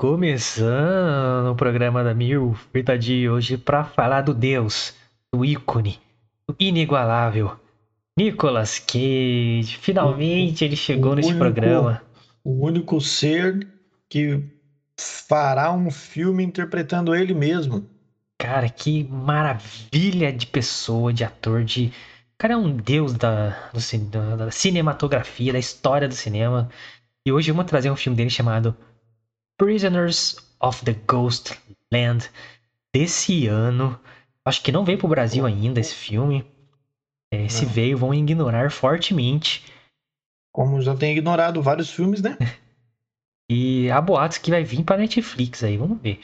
Começando o programa da Mil Fita de hoje para falar do Deus, do ícone, do inigualável, Nicolas Cage. Finalmente ele chegou o neste único- programa. O único ser que fará um filme interpretando ele mesmo. Cara, que maravilha de pessoa, de ator, de. O cara é um deus da, do da cinematografia, da história do cinema. E hoje vamos trazer um filme dele chamado Prisoners of the Ghost Land desse ano. Acho que não veio pro Brasil ainda esse filme. É, se veio, vão ignorar fortemente. Como já tem ignorado vários filmes, né? E há boatos que vai vir pra Netflix aí, vamos ver.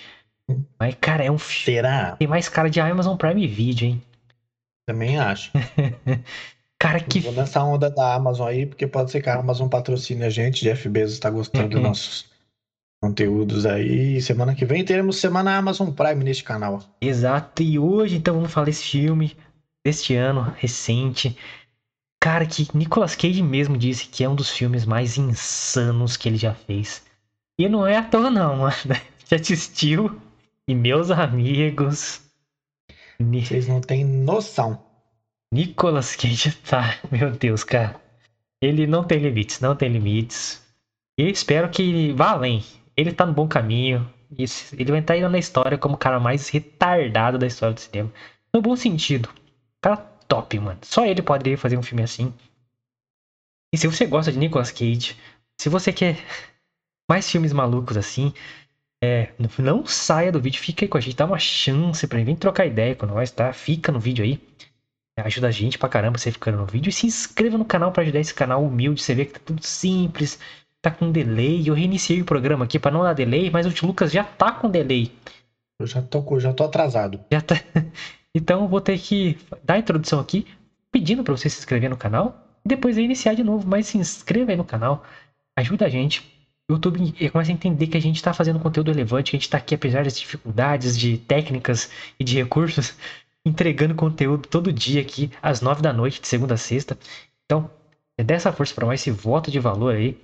Mas, cara, é um filme. Será? Tem mais cara de Amazon Prime Video, hein? Também acho. Cara, que Vou nessa onda da Amazon aí, porque pode ser que a Amazon patrocine a gente. Jeff Bezos está gostando dos nossos conteúdos aí. Semana que vem teremos Semana Amazon Prime neste canal. Exato, e hoje então vamos falar desse filme deste ano, recente. Cara, que Nicolas Cage mesmo disse que é um dos filmes mais insanos que ele já fez. E não é à toa não, mano. Já assistiu. E meus amigos. Vocês não têm noção. Nicolas Cage tá. Meu Deus, cara. Ele não tem limites, não tem limites. E espero que ele vá além. Ele tá no bom caminho. Se- ele vai estar indo na história como o cara mais retardado da história do cinema. No bom sentido. Cara top, mano. Só ele poderia fazer um filme assim. E se você gosta de Nicolas Cage, se você quer mais filmes malucos assim, é, não saia do vídeo, fica aí com a gente, dá uma chance pra ele, vem trocar ideia com nós, tá? Fica no vídeo aí. Ajuda a gente pra caramba você ficando no vídeo. E se inscreva no canal pra ajudar esse canal humilde. Você vê que tá tudo simples. Tá com delay. Eu reiniciei o programa aqui pra não dar delay, mas o Lucas já tá com delay. Eu já tô, já tô atrasado. Já tá. Então eu vou ter que dar a introdução aqui, pedindo pra você se inscrever no canal. E depois iniciar de novo. Mas se inscreva aí no canal. Ajuda a gente. O YouTube começa a entender que a gente tá fazendo conteúdo relevante, que a gente tá aqui apesar das dificuldades de técnicas e de recursos, entregando conteúdo todo dia aqui, às nove da noite, de segunda a sexta. Então, é dessa força para mais esse voto de valor aí.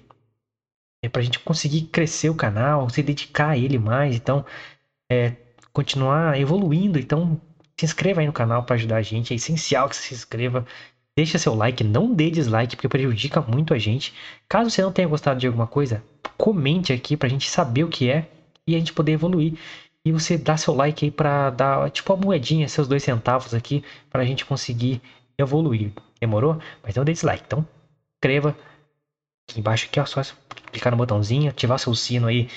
É pra gente conseguir crescer o canal, se dedicar a ele mais. Então, é, continuar evoluindo. Então, se inscreva aí no canal para ajudar a gente. É essencial que você se inscreva. Deixa seu like, não dê dislike, porque prejudica muito a gente. Caso você não tenha gostado de alguma coisa, comente aqui pra gente saber o que é e a gente poder evoluir. E você dá seu like aí pra dar, tipo, a moedinha, seus dois centavos aqui, pra gente conseguir evoluir. Demorou? Mas não dê dislike. Então, inscreva aqui embaixo aqui, ó, só clicar no botãozinho, ativar seu sino aí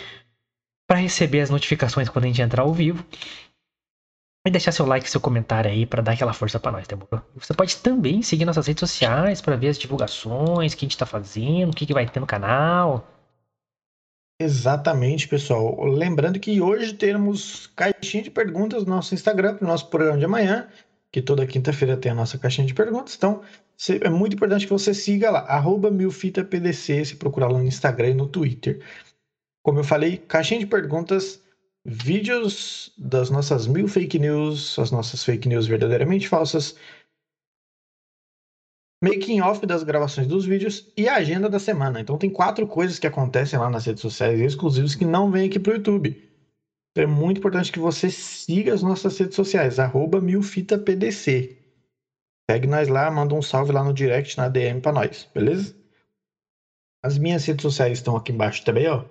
para receber as notificações quando a gente entrar ao vivo. E deixar seu like, seu comentário aí para dar aquela força para nós, demorou? Você pode também seguir nossas redes sociais para ver as divulgações, o que a gente tá fazendo, o que, que vai ter no canal. Exatamente, pessoal. Lembrando que hoje teremos caixinha de perguntas no nosso Instagram para o nosso programa de amanhã, que toda quinta-feira tem a nossa caixinha de perguntas. Então, é muito importante que você siga lá, arroba milfitapdc, se procurar lá no Instagram e no Twitter. Como eu falei, caixinha de perguntas, vídeos das nossas mil fake news, as nossas fake news verdadeiramente falsas, making off das gravações dos vídeos e a agenda da semana. Então tem quatro coisas que acontecem lá nas redes sociais exclusivas que não vêm aqui pro YouTube. Então é muito importante que você siga as nossas redes sociais, arroba milfitapdc. Segue nós lá, manda um salve lá no direct, na DM pra nós, beleza? As minhas redes sociais estão aqui embaixo também, ó.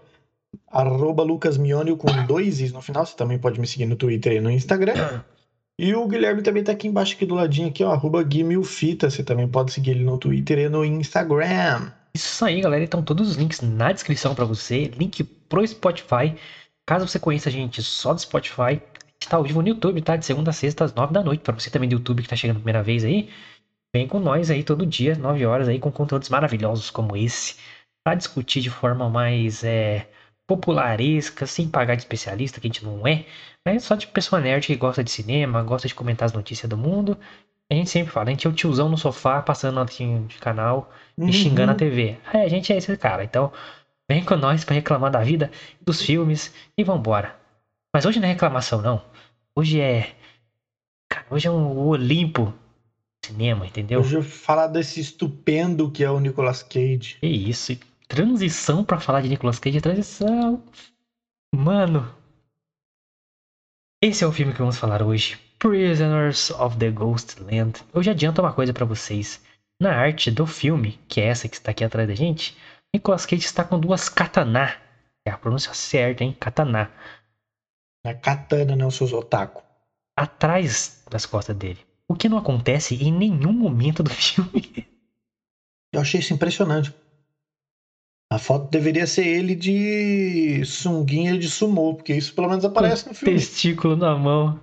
Arroba lucasmionio com dois is no final. Você também pode me seguir no Twitter e no Instagram. E o Guilherme também tá aqui embaixo, aqui do ladinho, aqui, ó, arroba guimilfita. Você também pode seguir ele no Twitter e no Instagram. Isso aí, galera. Então, todos os links na descrição para você. Link pro Spotify. Caso você conheça a gente só do Spotify, está ao vivo no YouTube, tá? De segunda a sexta, às nove da noite. Para você também do YouTube que tá chegando a primeira vez aí, vem com nós aí todo dia, nove horas aí, com conteúdos maravilhosos como esse. Pra discutir de forma mais é, popularesca, sem pagar de especialista, que a gente não é. É só de pessoa nerd que gosta de cinema, gosta de comentar as notícias do mundo. A gente sempre fala, a gente é o tiozão no sofá, passando notinha de canal e xingando a Uhum. TV. É, a gente é esse cara. Então, vem com nós pra reclamar da vida, dos filmes e vambora. Mas hoje não é reclamação, não. Hoje é. Cara, hoje é um Olimpo cinema, entendeu? Hoje eu vou falar desse estupendo que é o Nicolas Cage. Que isso. Transição pra falar de Nicolas Cage, transição. Mano. Esse é o filme que vamos falar hoje. Prisoners of the Ghostland. Eu já adianto uma coisa para vocês. Na arte do filme, que é essa que está aqui atrás da gente, Nicolas Cage está com duas katana. É a pronúncia certa, hein? Katana. É katana, não, seus otaku. Atrás das costas dele. O que não acontece em nenhum momento do filme. Eu achei isso impressionante. A foto deveria ser ele de sunguinha de sumô, porque isso pelo menos aparece no filme. Testículo na mão.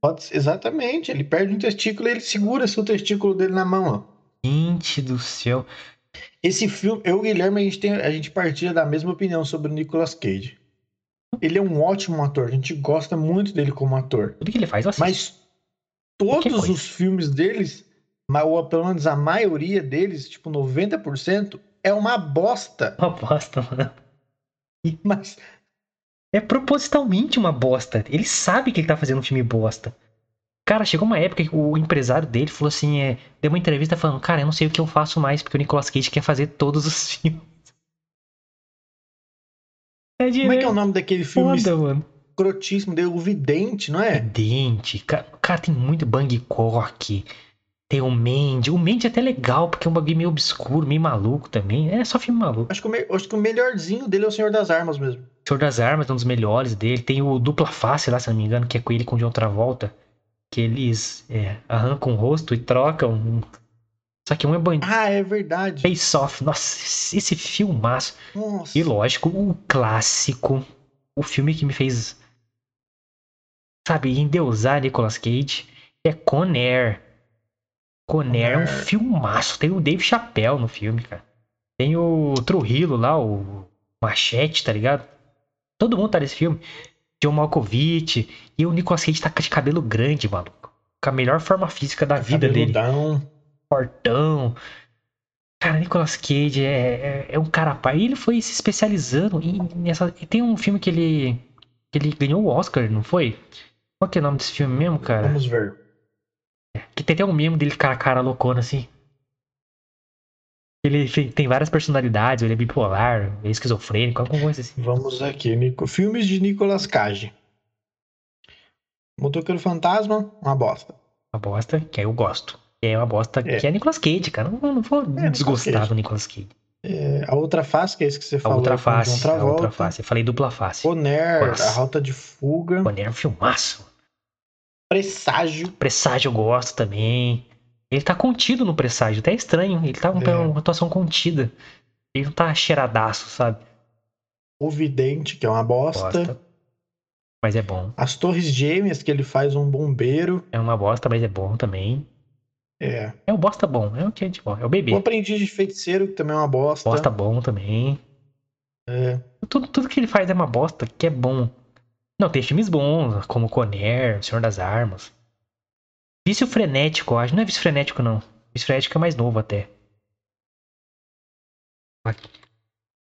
Pode exatamente. Ele perde um testículo e ele segura seu testículo dele na mão, ó. Gente do céu. Esse filme, eu e o Guilherme, a gente, tem, a gente partilha da mesma opinião sobre o Nicolas Cage. Ele é um ótimo ator, a gente gosta muito dele como ator. Tudo que ele faz, eu assisto. Mas todos os filmes deles, ou pelo menos a maioria deles, tipo 90%, é uma bosta. Uma bosta, mano. Mas É propositalmente uma bosta. Ele sabe que ele tá fazendo um filme bosta. Cara, chegou uma época que o empresário dele falou assim, é, deu uma entrevista falando, cara, eu não sei o que eu faço mais, porque o Nicolas Cage quer fazer todos os filmes. É como é que é o nome daquele filme Foda, mano. escrotíssimo dele? O Vidente, não é? Dente. Cara, cara, tem muito Bangkok. Tem o Mandy. O Mandy é até legal, porque é um bagulho meio obscuro, meio maluco também. É só filme maluco. Acho que, o acho que o melhorzinho dele é o Senhor das Armas mesmo. Senhor das Armas é um dos melhores dele. Tem o Dupla Face lá, se não me engano, que é com ele com o John Travolta. Que eles é, arrancam o rosto e trocam. um- Só que um é bandido. Ah, é verdade. Face Off. Nossa, esse filmaço. Nossa. E lógico, o clássico. O filme que me fez. Sabe, endeusar Nicolas Cage. É Con Air. Con Air é um filmaço. Tem o Dave Chappelle no filme, cara. Tem o Trujillo lá, o Machete, tá ligado? Todo mundo tá nesse filme. John Malkovich. E o Nicolas Cage tá de cabelo grande, maluco. Com a melhor forma física da vida dele. Cabeludão. Fortão. Cara, Nicolas Cage é, é, é um cara pai. E ele foi se especializando em, nessa. E tem um filme que ele. que ele ganhou o Oscar, não foi? Qual que é o nome desse filme mesmo, cara? Vamos ver. Que tem até um meme dele com a cara loucona assim. Ele tem- várias personalidades, ele é bipolar, ele é esquizofrênico, alguma coisa assim. Vamos aqui. Nico- Filmes de Nicolas Cage. Motoqueiro Fantasma, uma bosta. Uma bosta que aí eu gosto. Que é uma bosta É. que é Nicolas Cage, cara. Não, não vou Nicolas desgostar do Nicolas Cage. É, a outra face, que é esse que você A falou. outra face, a outra face. Eu falei dupla face. Conner. A Rota de Fuga. Bonner é um filmaço. Presságio. Presságio eu gosto também. Ele tá contido no presságio, até é estranho. Ele tá com É. uma atuação contida. Ele não tá cheiradaço, sabe? O Vidente, que é uma bosta. Bosta. Mas é bom. As Torres Gêmeas, que ele faz um bombeiro. É uma bosta, mas é bom também. É. É um bosta bom, é o que é de bom. É o bebê. O Aprendiz de Feiticeiro, que também é uma bosta. Bosta bom também. É. Tudo, tudo que ele faz é uma bosta, que é bom. Não, tem filmes bons, como Conner, Senhor das Armas. Vício Frenético, eu acho. Não é Vício Frenético, não. Vício Frenético é mais novo até. Aqui.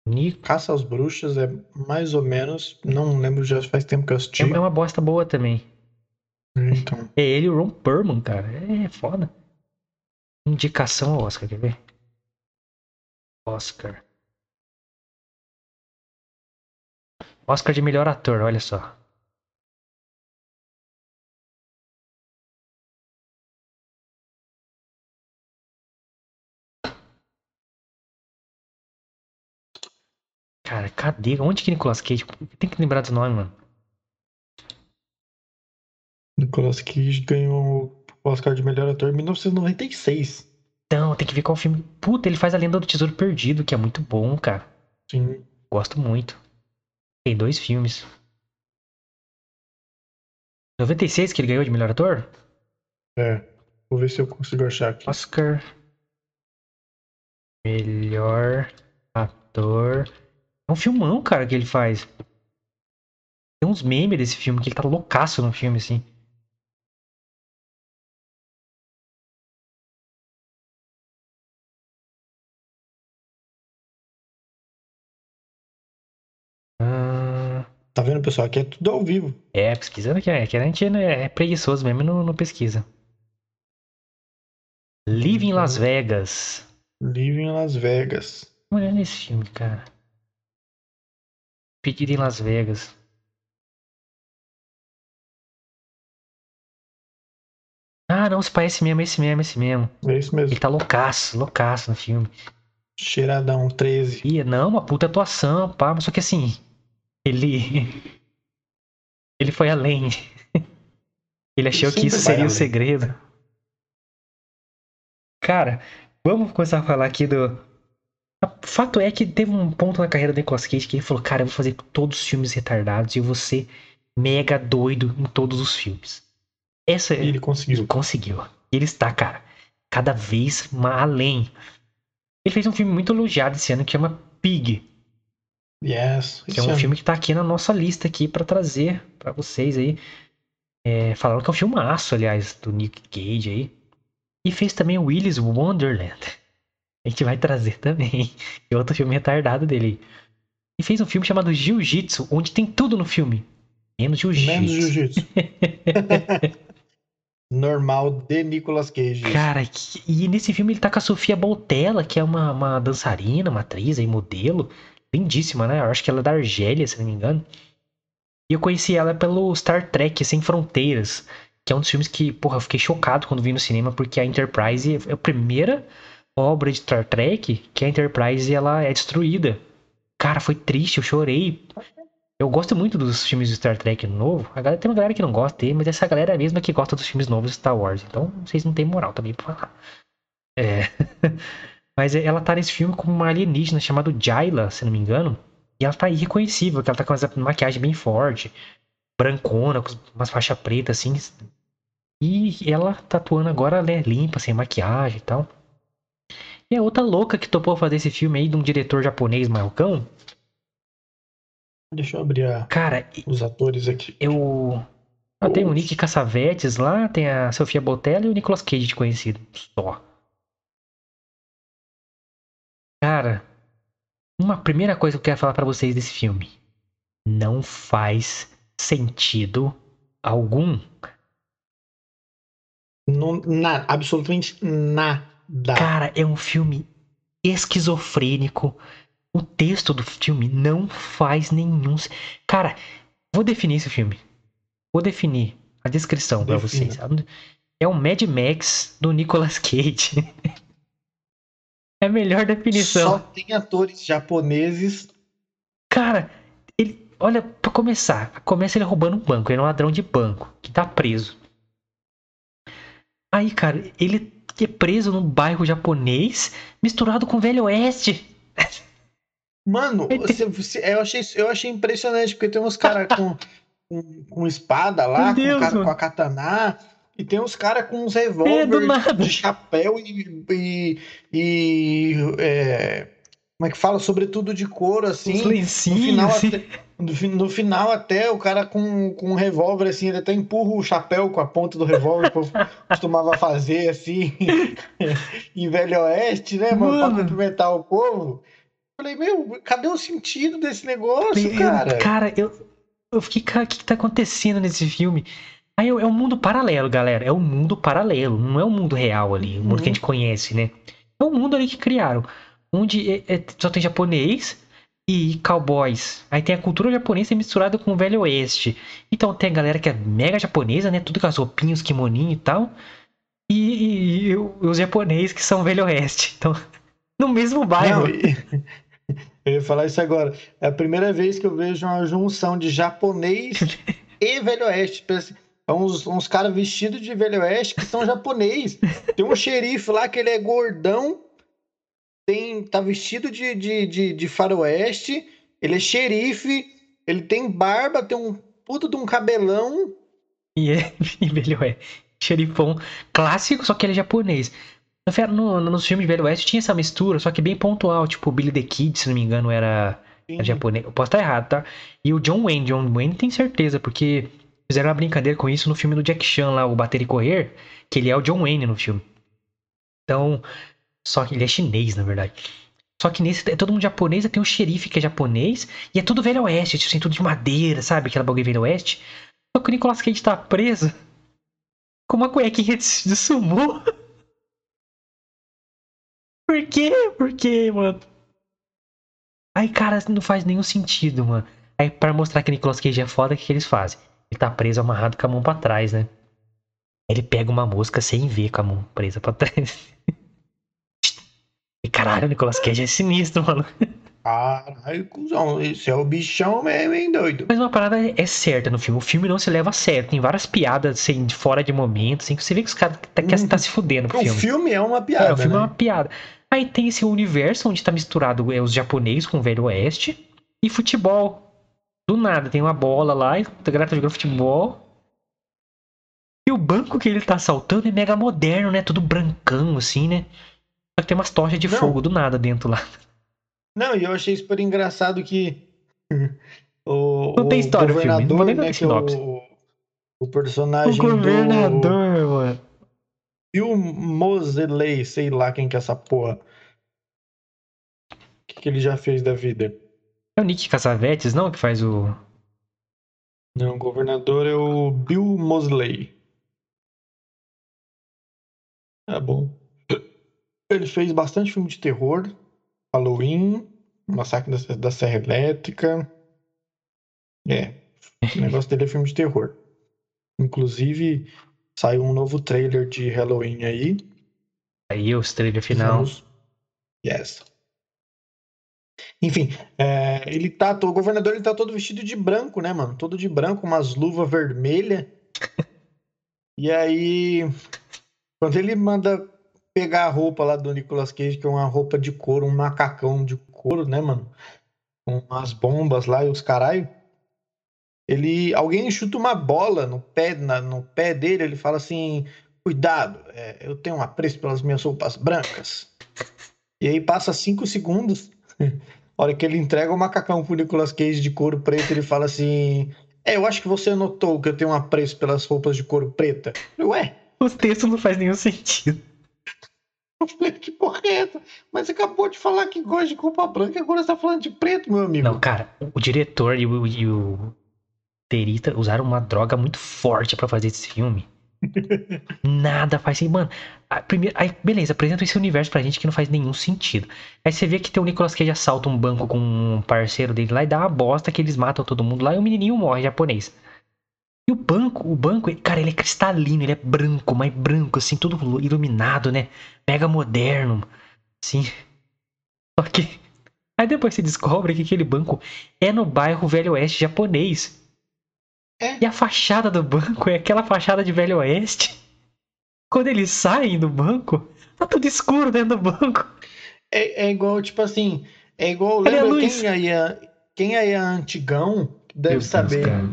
Nico. Caça às Bruxas é mais ou menos. Não lembro, já faz tempo que eu assisti. É é uma bosta boa também. Então. É ele e o Ron Perlman, cara. É foda. Indicação ao Oscar, quer ver? Oscar. Oscar de melhor ator, olha só. Cara, cadê? Onde que Nicolas Cage? Tem que lembrar dos nomes, mano. Nicolas Cage ganhou o Oscar de melhor ator em 1996. Então, tem que ver qual filme. Puta, ele faz a Lenda do Tesouro Perdido, que é muito bom, cara. Sim. Gosto muito. Tem dois filmes. 96 que ele ganhou de melhor ator? É. Vou ver se eu consigo achar aqui. Oscar. Melhor ator. É um filmão, cara, que ele faz. Tem uns memes desse filme, que ele tá loucaço no filme, assim. Ah, Tá vendo, pessoal? Aqui é tudo ao vivo. é, pesquisando que é. Que a gente é é preguiçoso mesmo, não, não pesquisa. Live em Las Vegas. Live em Las Vegas. Olha nesse filme, cara. Despedida em Las Vegas. Ah, não, se parece mesmo, esse mesmo, esse mesmo. É isso mesmo. Ele tá loucaço, loucaço no filme. Cheiradão 13. E não, uma puta atuação, pá, mas só que assim, ele. Ele foi além. Ele achou que isso seria o além. segredo. Cara, vamos começar a falar aqui do. O fato é que teve um ponto na carreira do Nicolas Cage que ele falou: Cara, eu vou fazer todos os filmes retardados e eu vou ser mega doido em todos os filmes. Essa E ele conseguiu. conseguiu. E ele está, cara, cada vez mais além. Ele fez um filme muito elogiado esse ano que chama Pig, Yes. que é um ano. filme que tá aqui na nossa lista aqui pra trazer pra vocês aí. É, falaram que é um filmaço, aliás, do Nick Cage aí. E fez também Willy's Wonderland. A gente vai trazer também. É outro filme retardado dele. E fez um filme chamado Jiu-Jitsu, onde tem tudo no filme. Menos Menos Jiu-Jitsu. jiu-jitsu. Normal de Nicolas Cage. Cara, que- e nesse filme ele tá com a Sofia Boutella, que é uma, uma dançarina, uma atriz aí, modelo. Lindíssima, né? Eu acho que ela é da Argélia, se não me engano. E eu conheci ela pelo Star Trek Sem Fronteiras, que é um dos filmes que, porra, eu fiquei chocado quando vi no cinema, porque a Enterprise é a primeira obra de Star Trek que a Enterprise ela é destruída. Cara, foi triste, eu chorei. Eu gosto muito dos filmes de Star Trek novo. A galera, tem uma galera que não gosta mas essa galera é mesma que gosta dos filmes novos de Star Wars. Então, vocês não têm moral também pra falar. É. mas ela tá nesse filme como uma alienígena chamada Jayla, se não me engano. E ela tá irreconhecível, ela tá com essa maquiagem bem forte, brancona, com umas faixas pretas assim. E ela tá atuando agora, né, limpa, sem maquiagem e tal. E a outra louca que topou fazer esse filme aí de um diretor japonês malucão. Deixa eu abrir a- Cara, os atores aqui. eu. Ah, tem o Nick Cassavetes lá, tem a Sofia Botella e o Nicolas Cage de conhecido. Só. Cara, uma primeira coisa que eu quero falar pra vocês desse filme. Não faz sentido algum. Não, na, absolutamente nada. Cara, é um filme esquizofrênico. O texto do filme não faz nenhum. Cara, vou definir esse filme. Vou definir a descrição pra Defina. vocês. É um Mad Max do Nicolas Cage. é a melhor definição. Só tem atores japoneses. Cara, ele. Olha, pra começar, começa ele roubando um banco. Ele é um ladrão de banco que tá preso. Aí, cara, ele é preso num bairro japonês misturado com o Velho Oeste. Mano, você- você- eu, achei, eu achei impressionante, porque tem uns caras com, com, com espada lá, Meu com, Deus, cara, com a katana, e tem uns caras com uns É, revólver nada. de chapéu e. e, e, é, como é que fala? Sobretudo de couro, assim. No lencinhos, final, assim. até, no, no final, até o cara com, com um revólver, assim, ele até empurra o chapéu com a ponta do revólver, que eu costumava fazer, assim, em Velho Oeste, né, mano, pra Mano. cumprimentar o povo. Falei, meu, cadê o sentido desse negócio, Eu- cara? Cara, eu, eu fiquei, cara, o que, que tá acontecendo nesse filme? Aí é um mundo paralelo, galera. É um mundo paralelo. Não é um mundo real ali, o mundo que a Uhum. gente conhece, né? É um mundo ali que criaram. Onde é- é- só tem japonês e cowboys. Aí tem a cultura japonesa misturada com o Velho Oeste. Então tem a galera que é mega japonesa, né? Tudo com as roupinhas, kimoninho e tal. E, e- e os japoneses que são Velho Oeste. Então, no mesmo bairro. Não, eu ia falar isso agora. É a primeira vez que eu vejo uma junção de japonês e Velho Oeste. É uns, uns caras vestidos de Velho Oeste que são japonês. Tem um xerife lá que ele é gordão, tem, tá vestido de, de, de, de faroeste, ele é xerife, ele tem barba, tem um puto de um cabelão. E é Velho Oeste. Xerifão clássico, só que ele é japonês. No, no, nos filmes de Velho Oeste tinha essa mistura, só que bem pontual. Tipo, o Billy the Kid, se não me engano, era, era japonês. Eu posso estar errado, tá? E o John Wayne. John Wayne tem certeza, porque fizeram uma brincadeira com isso no filme do Jack Chan lá, o Bater e Correr, que ele é o John Wayne no filme. Então, só que ele é chinês, na verdade. Só que nesse é todo mundo japonês, tem um xerife que é japonês, e é tudo Velho Oeste, tipo, tem tudo de madeira, sabe? Aquela bagulho Velho Oeste. Só que o Nicolas Cage tá preso com uma cuequinha de, de sumô. Por quê? Por quê, mano? Aí, cara, não faz nenhum sentido, mano. Aí, pra mostrar que Nicolas Cage é foda, o que, que eles fazem? Ele tá preso, amarrado com a mão pra trás, né? Ele pega uma mosca sem ver com a mão presa pra trás. E caralho, o Nicolas Cage é sinistro, mano. Caralho, cuzão, esse é o bichão mesmo, hein, doido? Mas uma parada é certa no filme. O filme não se leva a sério. Tem várias piadas, assim, fora de momento, assim, que você vê que os caras tá, que tá se fudendo pro O filme. filme é uma piada, É, o filme é né? uma piada. Aí tem esse universo onde tá misturado é, os japoneses com o Velho Oeste e futebol. Do nada, tem uma bola lá, e o cara tá jogando futebol. E o banco que ele tá assaltando é mega moderno, né? Tudo brancão, assim, né? Só que tem umas tochas de Não. fogo do nada dentro lá. Não, e eu achei super engraçado que o, Não tem o história o filme, não vou nem né, que é o, o O personagem governador, do mano. Bill Moseley, sei lá quem que é essa porra. O que, que ele já fez da vida? É o Nick Cassavetes, não? Que faz o. Não, o governador é o Bill Moseley. Tá bom. Ele fez bastante filme de terror. Halloween, Massacre da, da Serra Elétrica. É, o negócio dele é filme de terror. Inclusive, saiu um novo trailer de Halloween aí. Aí o trailer final. Vamos- Yes. Enfim, é, ele tá, o governador ele tá todo vestido de branco, né, mano? Todo de branco, umas luvas vermelhas. E aí, quando ele manda pegar a roupa lá do Nicolas Cage, que é uma roupa de couro, um macacão de couro, né, mano? Com umas bombas lá e os caralho. Ele, alguém chuta uma bola no pé, na- no pé dele, ele fala assim: Cuidado, é, eu tenho um apreço pelas minhas roupas brancas. E aí passa cinco segundos. A hora que ele entrega o macacão pro Nicolas Cage de couro preto, ele fala assim: É, eu acho que você notou que eu tenho um apreço pelas roupas de couro preta. Ué, Os textos não faz nenhum sentido. eu falei, que porra é essa? Mas você acabou de falar que gosta de roupa branca, agora você tá falando de preto, meu amigo. Não, cara, o diretor e o, e o Terita usaram uma droga muito forte pra fazer esse filme. Nada faz sentido. Mano, a primeira, aí, beleza, apresenta esse universo pra gente que não faz nenhum sentido. Aí você vê que tem o Nicolas Cage assalta um banco com um parceiro dele lá e dá uma bosta que eles matam todo mundo lá e o menininho morre japonês. E o banco, o banco, cara, ele é cristalino, ele é branco, mas branco, assim, todo iluminado, né? Mega moderno, assim. Só que. Aí depois você descobre que aquele banco é no bairro Velho Oeste japonês. É. E a fachada do banco é aquela fachada de Velho Oeste. Quando eles saem do banco, tá tudo escuro dentro do banco. É, é igual, tipo assim, é igual, lembra luz? quem aí é, quem aí é antigão deve Meu Deus, saber cara.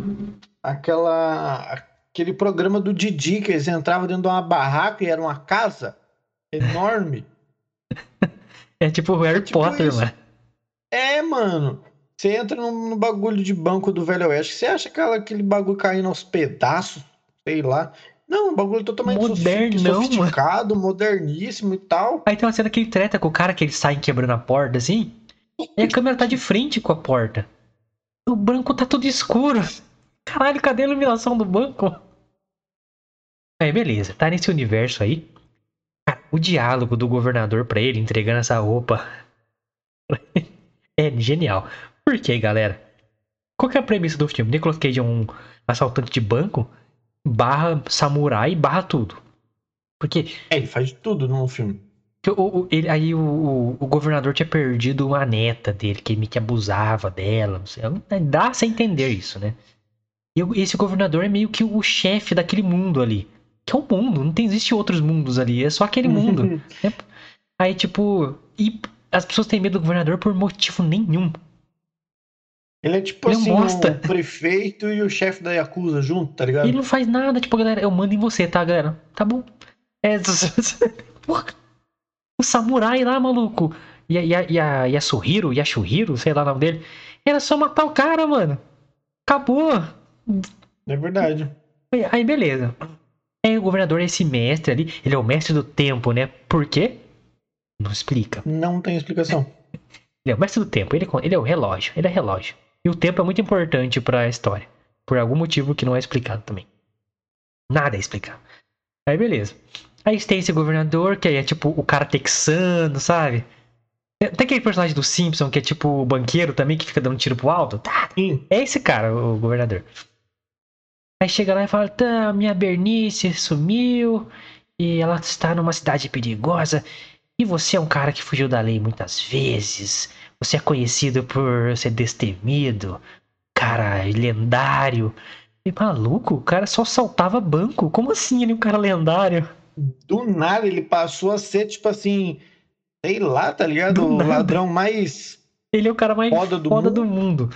Aquela aquele programa do Didi que eles entravam dentro de uma barraca e era uma casa enorme. É tipo o Harry tipo Potter, isso. mano. É, mano. Você entra no, no bagulho de banco do Velho Oeste, você acha aquela, aquele bagulho caindo aos pedaços, sei lá. Não, um bagulho totalmente Modernão, sofi- sofisticado, moderníssimo e tal. Aí tem uma cena que ele treta com o cara que eles saem quebrando a porta, assim. E a câmera tá de frente com a porta. O banco tá tudo escuro. Caralho, cadê a iluminação do banco? Aí, beleza. Tá nesse universo aí. Cara, o diálogo do governador pra ele entregando essa roupa é genial. Por quê, galera? Qual que é a premissa do filme? Nicolas Cage é um assaltante de banco barra samurai barra tudo. Porque É, ele faz de tudo no filme. que o- o- ele- aí o, o- o governador tinha perdido uma neta dele, que meio que abusava dela. Não sei, dá sem entender isso, né? E o- esse governador é meio que o chefe daquele mundo ali. Que é um mundo, não tem, existe outros mundos ali, é só aquele mundo. Aí, tipo, e as pessoas têm medo do governador por motivo nenhum. Ele é tipo Ele é assim, bosta. o prefeito e o chefe da Yakuza junto, tá ligado? Ele não faz nada, tipo, galera, eu mando em você, tá, galera? Tá bom. É. O samurai lá, maluco. E a, e a, e a Yasuhiro, Yashuhiro, sei lá o nome dele. Era só matar o cara, mano. Acabou. É verdade. Aí, beleza. Aí o governador é esse mestre ali. Ele é o mestre do tempo, né? Por quê? Não explica. Não tem explicação. Ele é o mestre do tempo. Ele, ele é o relógio. Ele é relógio. E o tempo é muito importante pra história. Por algum motivo que não é explicado também. Nada é explicado. Aí beleza. Aí tem esse governador, que aí é tipo o cara texano, sabe? Tem aquele personagem do Simpson que é tipo o banqueiro também, que fica dando tiro pro alto? Tá. Sim. É esse cara, o governador. Aí chega lá e fala: tá, minha Bernice sumiu e ela está numa cidade perigosa. E você é um cara que fugiu da lei muitas vezes. Você é conhecido por ser destemido, cara lendário. E maluco, o cara só saltava banco. Como assim ele é um cara lendário? Do nada ele passou a ser, tipo assim, sei lá, tá ligado? Do O nada. ladrão mais. Ele é o cara mais Foda do foda mundo. do mundo.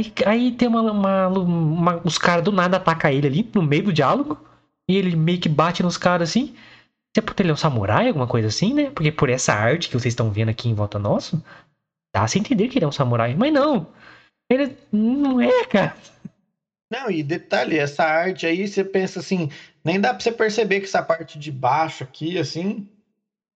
Aí, aí tem uma, uma- uma- Os caras do nada atacam ele ali, no meio do diálogo. E ele meio que bate nos caras assim. Se é porque ele é um samurai, alguma coisa assim, né? Porque por essa arte que vocês estão vendo aqui em volta nosso, dá a entender que ele é um samurai. Mas não. Ele não é, cara. Não, e detalhe, essa arte aí, você pensa assim, nem dá pra você perceber que essa parte de baixo aqui, assim,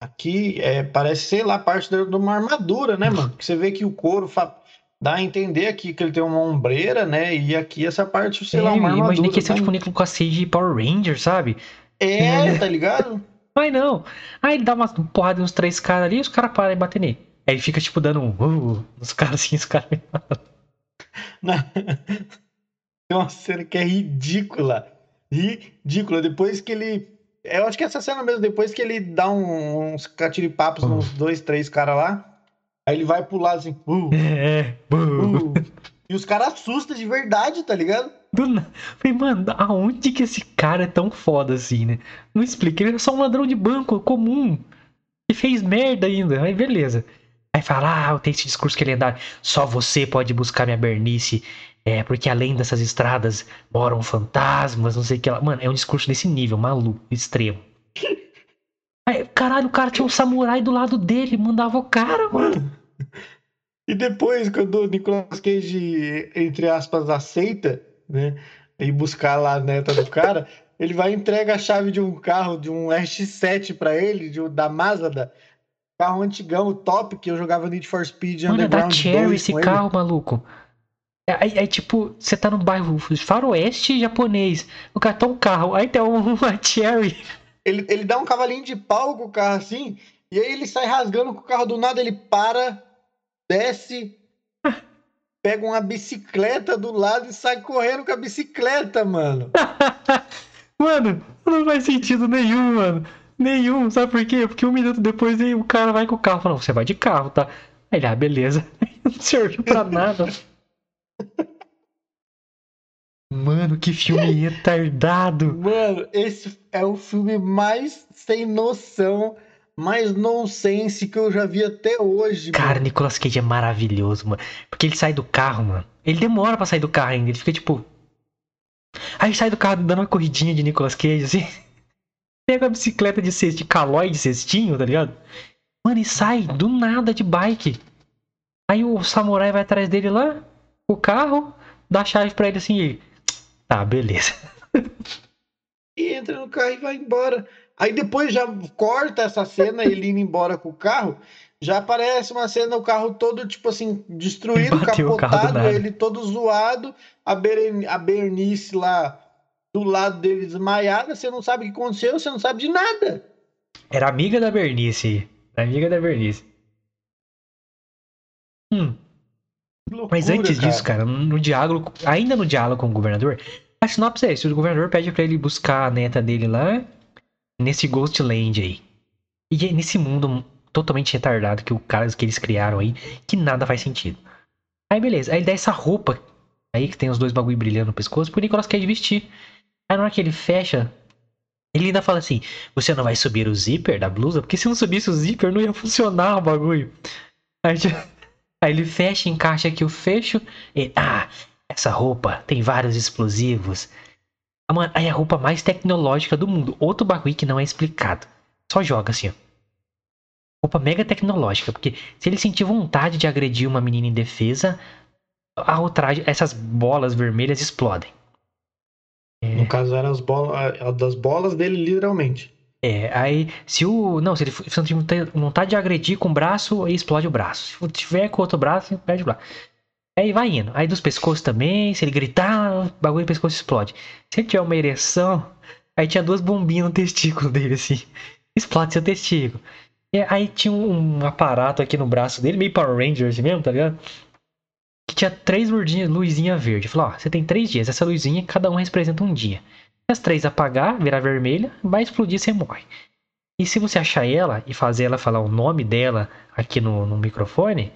aqui, é, parece, sei lá, parte de uma armadura, né, mano? Porque você vê que o couro fa- dá a entender aqui que ele tem uma ombreira, né? E aqui essa parte, sei lá, É, uma eu armadura. imaginei que ia ser tipo Nicolas Cage de Power Ranger, sabe? É, tá ligado? Mas não. Aí ele dá uma porrada nos três caras ali e os caras param e batem nele. Aí ele fica tipo dando um uh, nos caras assim, os caras. Na- Tem uma cena que é ridícula. Ridícula. Depois que ele. Eu acho que essa cena mesmo, depois que ele dá um- uns catiripapos Uhum. nos dois, três caras lá. Aí ele vai lado assim. Uh, É, uh. uh, e os caras assustam de verdade, tá ligado? Do na... Falei, mano, aonde que esse cara é tão foda assim, né? Não explica, ele é só um ladrão de banco comum. E fez merda ainda. Aí beleza. Aí fala, ah, tem esse discurso que é lendário. Só você pode buscar minha bernice. É, porque além dessas estradas moram fantasmas, não sei o que lá. Mano, é um discurso desse nível, maluco, extremo. Aí, caralho, o cara tinha um samurai do lado dele, mandava o cara, mano. E depois, quando o Nicolas Cage, entre aspas, aceita, né? E buscar lá a neta do cara, ele vai e entrega a chave de um carro, de um RX-7 pra ele, de, da Mazda. Carro antigão, o top, que eu jogava Need for Speed Mano, é da Underground Cherry 2 esse com ele. carro, maluco. É, Aí, aí, tipo, você tá no bairro faroeste japonês. O cara tá um carro, aí tem uma Cherry. Ele, ele dá um cavalinho de pau com o carro assim, e aí ele sai rasgando com o carro do nada, ele para, desce, pega uma bicicleta do lado e sai correndo com a bicicleta, mano. Mano, não faz sentido nenhum, mano. Nenhum, sabe por quê? Porque um minuto depois aí o cara vai com o carro. Fala, você vai de carro, tá? Aí ele, ah, beleza. Não serviu pra nada. Mano, que filme retardado. Mano, esse é o filme mais sem noção, mais nonsense que eu já vi até hoje. Cara, mano. Nicolas Cage é maravilhoso, mano. Porque ele sai do carro, mano. Ele demora pra sair do carro ainda. Ele fica tipo. Aí sai do carro dando uma corridinha de Nicolas Cage, assim. Pega a bicicleta de, cest... de calói de cestinho, tá ligado? Mano, e sai do nada de bike. Aí o samurai vai atrás dele lá, o carro, dá a chave pra ele assim e. Tá, beleza. E entra no carro e vai embora. Aí depois já corta essa cena, ele indo embora com o carro. Já aparece uma cena, o carro todo, tipo assim, destruído, Bateu capotado, ele todo zoado, a, Beren- a Bernice lá do lado dele desmaiada, você não sabe o que aconteceu, você não sabe de nada. Era amiga da Bernice. Amiga da Bernice. Hum, loucura, Mas antes disso, cara, no diálogo, ainda no diálogo com o governador, a sinopse é isso: o governador pede pra ele buscar a neta dele lá nesse Ghostland aí. E é nesse mundo totalmente retardado que o caras que eles criaram aí, que nada faz sentido. Aí beleza, aí ele dá essa roupa aí que tem os dois bagulho brilhando no pescoço pro Nicolas Cage vestir. Aí na hora que ele fecha, ele ainda fala assim: Você não vai subir o zíper da blusa? Porque se não subisse o zíper, não ia funcionar o bagulho. Aí, Aí ele fecha, encaixa aqui o fecho. E, ah, essa roupa tem vários explosivos. Ah, mano, aí é a roupa mais tecnológica do mundo. Outro bagulho que não é explicado. Só joga assim, ó. Roupa mega tecnológica. Porque se ele sentir vontade de agredir uma menina em defesa, a outra, essas bolas vermelhas explodem. No caso, eram as bolas, das bolas dele, literalmente. É, aí se o. Não, se ele se não tiver vontade de agredir com o braço, aí explode o braço. Se tiver com outro braço, perde o braço. Aí vai indo. Aí dos pescoços também, se ele gritar, o bagulho do pescoço explode. Se ele tiver uma ereção, aí tinha duas bombinhas no testículo dele, assim. Explode seu testículo. E aí tinha um, aparato aqui no braço dele, meio Power Rangers mesmo, tá ligado? Que tinha três luzinhas luzinha verde. Falou, ó, você tem três dias. Essa luzinha, cada um representa um dia. Se as três apagar, virar vermelha, vai explodir e você morre. E se você achar ela e fazer ela falar o nome dela aqui no, no microfone,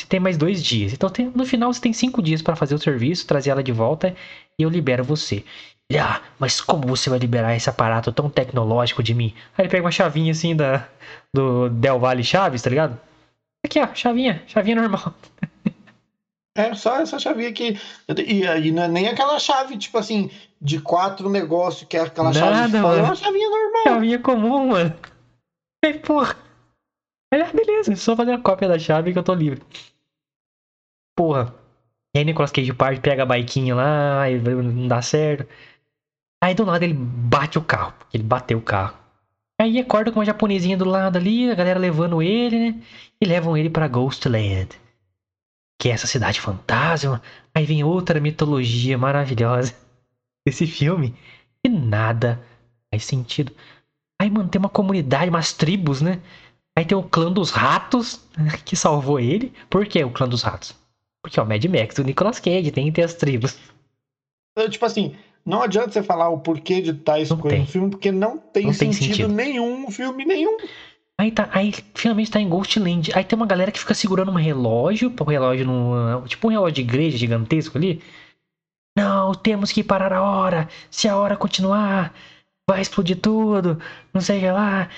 você tem mais dois dias. Então tem, no final você tem cinco dias para fazer o serviço, trazer ela de volta e eu libero você. Ele, ah, mas como você vai liberar esse aparato tão tecnológico de mim? Aí ele pega uma chavinha assim da, do Del Valle Chaves, tá ligado? Aqui, ó, chavinha, chavinha normal. É só essa chavinha aqui. E, e não é nem aquela chave, tipo assim, de quatro negócios, que é aquela Nada, chave de fora. É uma chavinha normal. Chavinha comum, mano. Aí, porra. Aí, ah, beleza, só fazer a cópia da chave que eu tô livre. Porra. E aí Nicolas Cage parte, pega a baiquinha lá, aí não dá certo. Aí do nada ele bate o carro, ele bateu o carro. Aí acorda com uma japonesinha do lado ali, a galera levando ele, né? E levam ele pra Ghostland. Que é essa cidade fantasma. Aí vem outra mitologia maravilhosa desse filme. E nada faz sentido. Aí, mano, tem uma comunidade, umas tribos, né? Aí tem o clã dos ratos, que salvou ele. Por que o clã dos ratos? Porque é o Mad Max, o Nicolas Cage, tem que ter as tribos. Então, tipo assim, não adianta você falar o porquê de tais Não coisas tem. no filme, porque não tem, Não tem sentido, sentido. nenhum no filme nenhum. Aí tá, aí finalmente tá em Ghostland. Aí tem uma galera que fica segurando um relógio, um relógio no, tipo um relógio de igreja gigantesco ali. Não, temos que parar a hora. Se a hora continuar, vai explodir tudo. Não sei lá.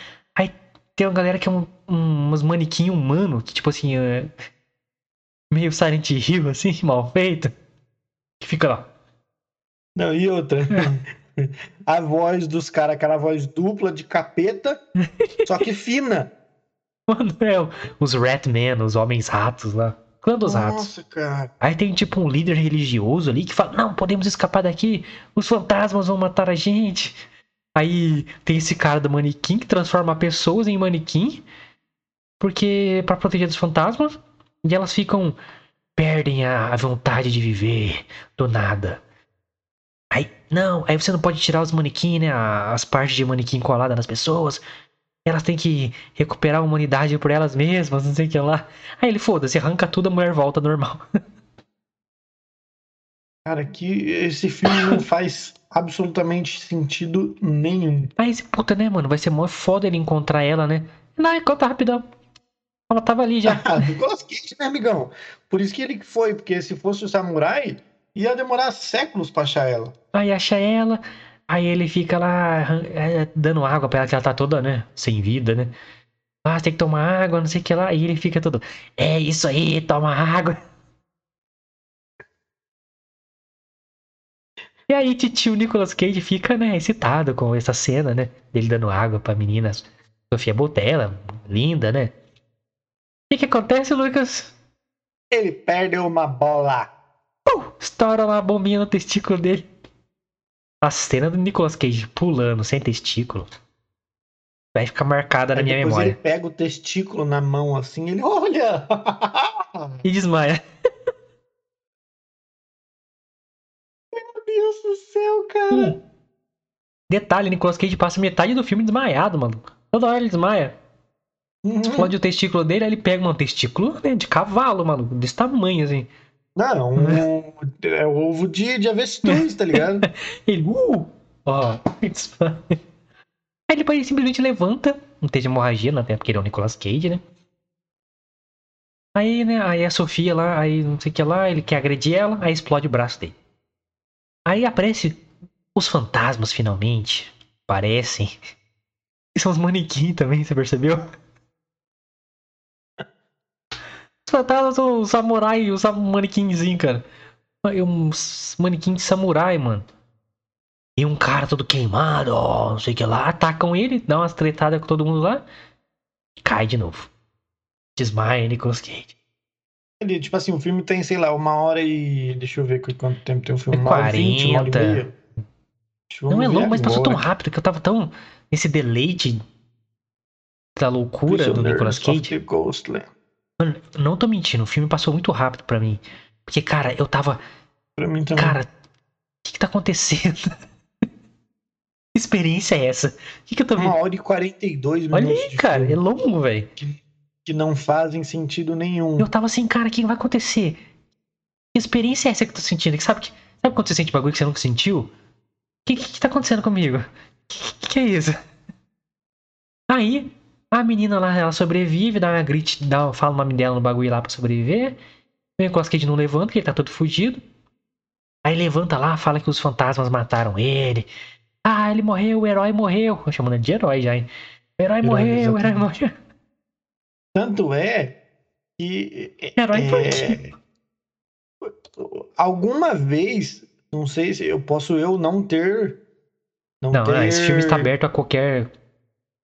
Tem uma galera que é um, um, uns manequim humano, que tipo assim, é meio Silent Hill, assim, mal feito. Que fica lá. Não, e outra. A voz dos caras, aquela voz dupla de capeta, só que fina. Mano, é os Ratmen, os homens ratos lá. Clã dos ratos. Nossa, cara. Aí tem tipo um líder religioso ali que fala: Não, podemos escapar daqui, os fantasmas vão matar a gente. Aí tem esse cara do manequim que transforma pessoas em manequim, porque para proteger dos fantasmas, e elas ficam perdem a, vontade de viver do nada. Aí, não, aí você não pode tirar os manequim, né? As partes de manequim colada nas pessoas. Elas têm que recuperar a humanidade por elas mesmas, não sei o que lá. Aí ele, foda-se, arranca tudo, a mulher volta normal. Cara, que esse filme não faz absolutamente sentido nenhum. Esse puta, né, mano? Vai ser mó foda ele encontrar ela, né? Não, conta rapidão. Ela tava ali já. Ah, Nicolas Cage, né, amigão? Por isso que ele foi, porque se fosse o samurai, ia demorar séculos pra achar ela. Aí acha ela. Aí ele fica lá é, dando água pra ela, que ela tá toda, né? Sem vida, né? Ah, você tem que tomar água, não sei o que lá. E ele fica todo. É isso aí, toma água. E aí, titio Nicolas Cage fica, né, excitado com essa cena, né? Dele dando água pra menina Sofia Botella, linda, né? O que que acontece, Lucas? Ele perdeu uma bola. Estoura lá a bombinha no testículo dele. A cena do Nicolas Cage pulando sem testículo vai ficar marcada na Aí minha depois memória. ele pega o testículo na mão assim, ele olha. E desmaia. céu, cara. Detalhe, Nicolas Cage passa metade do filme desmaiado, mano. Toda hora ele desmaia. Uhum. Explode o testículo dele, aí ele pega um testículo né, de cavalo, mano. Desse tamanho, assim. Não, um, é o ovo de, de avestruz, tá ligado? Ele, uh! Ó. Aí depois ele simplesmente levanta. Não teve hemorragia, né? Porque ele é o Nicolas Cage, né? Aí, né, aí a Sofia lá, aí não sei o que lá, ele quer agredir ela, aí explode o braço dele. Aí aparece os fantasmas finalmente. Parecem. São os manequins também, você percebeu? Os fantasmas são os samurai os manequinzinhos, cara. Um manequim de samurai, mano. E um cara todo queimado, ó, não sei o que lá. Atacam ele, dá umas tretadas com todo mundo lá. E cai de novo. Desmaia Nicolas Cage. Ele, tipo assim, o filme tem, sei lá, uma hora e. Deixa eu ver qu- quanto tempo tem o filme. É Uma hora e vinte, uma hora e 40. meia. Não é longo, mas passou tão rápido que eu tava tão. Esse deleite da loucura do Nicolas Cage. Ghostland. Mano, não tô mentindo, o filme passou muito rápido pra mim. Porque, cara, eu tava. Pra mim também. Cara, o que, que tá acontecendo? experiência é essa? O que, que eu tô vendo? Uma hora e 42 Olha minutos. aí, de cara, filme é longo, velho. Que não fazem sentido nenhum. Eu tava assim, cara, o que vai acontecer? Que experiência é essa que eu tô sentindo? Que sabe, que, sabe quando você sente bagulho que você nunca sentiu? O que, que, que tá acontecendo comigo? O que, que, que é isso? Aí, a menina lá, ela sobrevive, dá uma grite, dá, fala o nome dela no bagulho lá pra sobreviver. O Nicolas Cage não levanta, porque ele tá todo fugido. Aí levanta lá, fala que os fantasmas mataram ele. Ah, ele morreu, o herói morreu. Eu chamando ele de herói já, hein? O herói, Herói, morreu, o herói exatamente. morreu. Tanto é que. Herói é, alguma vez, não sei se eu posso eu não ter. Não, Não, ter, esse filme está aberto a qualquer,